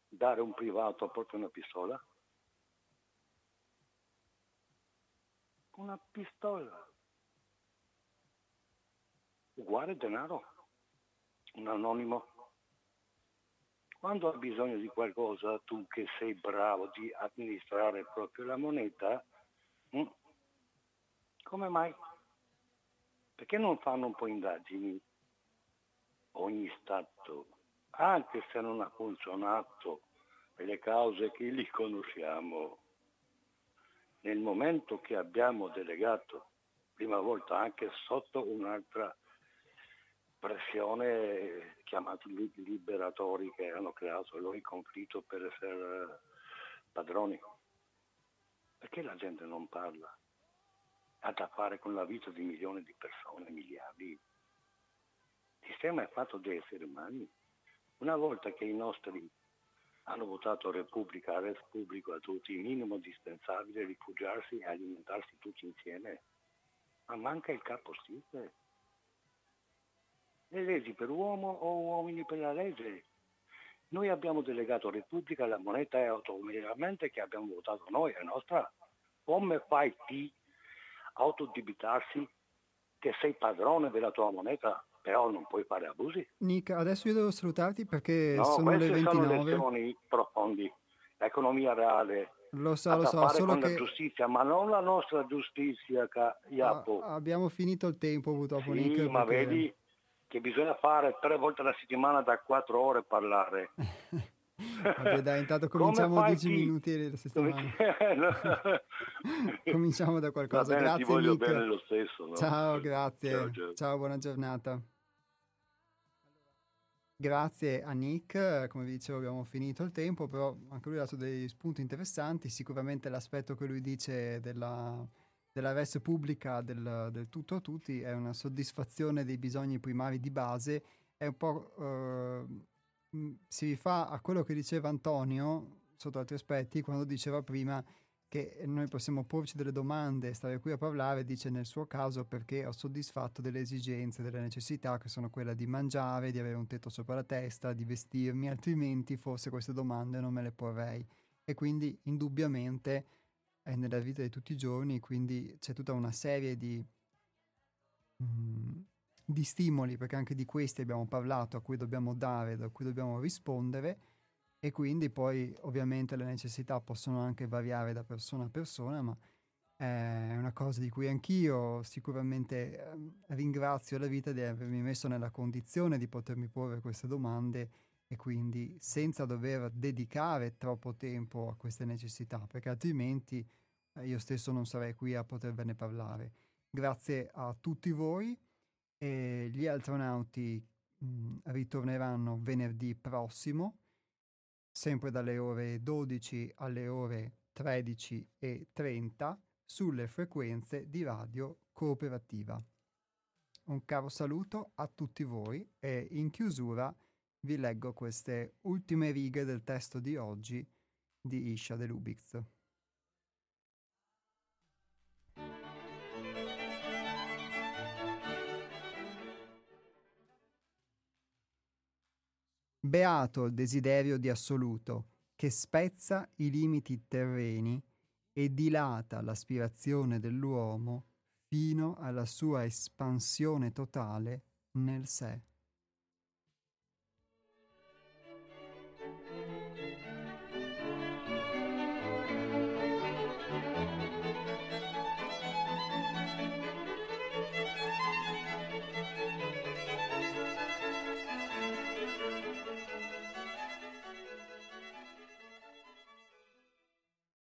dare un privato a proprio una pistola? Una pistola. Uguale denaro un anonimo. Quando ha bisogno di qualcosa, tu che sei bravo di amministrare proprio la moneta, hm? come mai? Perché non fanno un po' indagini? Ogni Stato, anche se non ha funzionato per le cause che li conosciamo, nel momento che abbiamo delegato, prima volta anche sotto un'altra pressione chiamati liberatori che hanno creato il loro conflitto per essere padroni. Perché la gente non parla? Ha da fare con la vita di milioni di persone, miliardi. Il sistema è fatto di esseri umani. Una volta che i nostri hanno votato Repubblica, res pubblico a tutti, il minimo indispensabile rifugiarsi e alimentarsi tutti insieme. Ma manca il capo stile le leggi per uomo o uomini per la legge. Noi abbiamo delegato Repubblica, la moneta è automaticamente che abbiamo votato noi, è nostra. Come fai ti autodebitarsi che sei padrone della tua moneta, però non puoi fare abusi? Nick, adesso io devo salutarti perché no, sono le 29. sono lezioni profondi, l'economia reale. Lo so, lo so, solo che... la giustizia, ma non la nostra giustizia, Iapo. Ah, abbiamo finito il tempo purtroppo, sì, Nick. ma perché... vedi, che bisogna fare tre volte alla settimana da quattro ore parlare. Vabbè dai, intanto cominciamo 10 minuti alla settimana. cominciamo da qualcosa. Bene, grazie ti voglio Nick. bene lo stesso. No? Ciao, grazie. Ciao, ciao. ciao, buona giornata. Grazie a Nick, come vi dicevo abbiamo finito il tempo, però anche lui ha dato dei spunti interessanti, sicuramente l'aspetto che lui dice della, della res pubblica del, del, tutto a tutti è una soddisfazione dei bisogni primari di base, è un po' eh, si rifà a quello che diceva Antonio sotto altri aspetti quando diceva prima che noi possiamo porci delle domande, stare qui a parlare, dice nel suo caso perché ho soddisfatto delle esigenze, delle necessità che sono quelle di mangiare, di avere un tetto sopra la testa, di vestirmi, altrimenti forse queste domande non me le porrei. E quindi indubbiamente è nella vita di tutti i giorni, quindi c'è tutta una serie di, mm, di stimoli, perché anche di questi abbiamo parlato, a cui dobbiamo dare, da cui dobbiamo rispondere e quindi poi ovviamente le necessità possono anche variare da persona a persona, ma è una cosa di cui anch'io sicuramente eh, ringrazio la vita di avermi messo nella condizione di potermi porre queste domande e quindi senza dover dedicare troppo tempo a queste necessità, perché altrimenti eh, io stesso non sarei qui a potervene parlare. Grazie a tutti voi e gli astronauti mm, ritorneranno venerdì prossimo, sempre dalle ore 12 alle ore 13 e 30 sulle frequenze di radio cooperativa. Un caro saluto a tutti voi e in chiusura vi leggo queste ultime righe del testo di oggi di Isha de Lubitz. Beato il desiderio di assoluto che spezza i limiti terreni e dilata l'aspirazione dell'uomo fino alla sua espansione totale nel sé.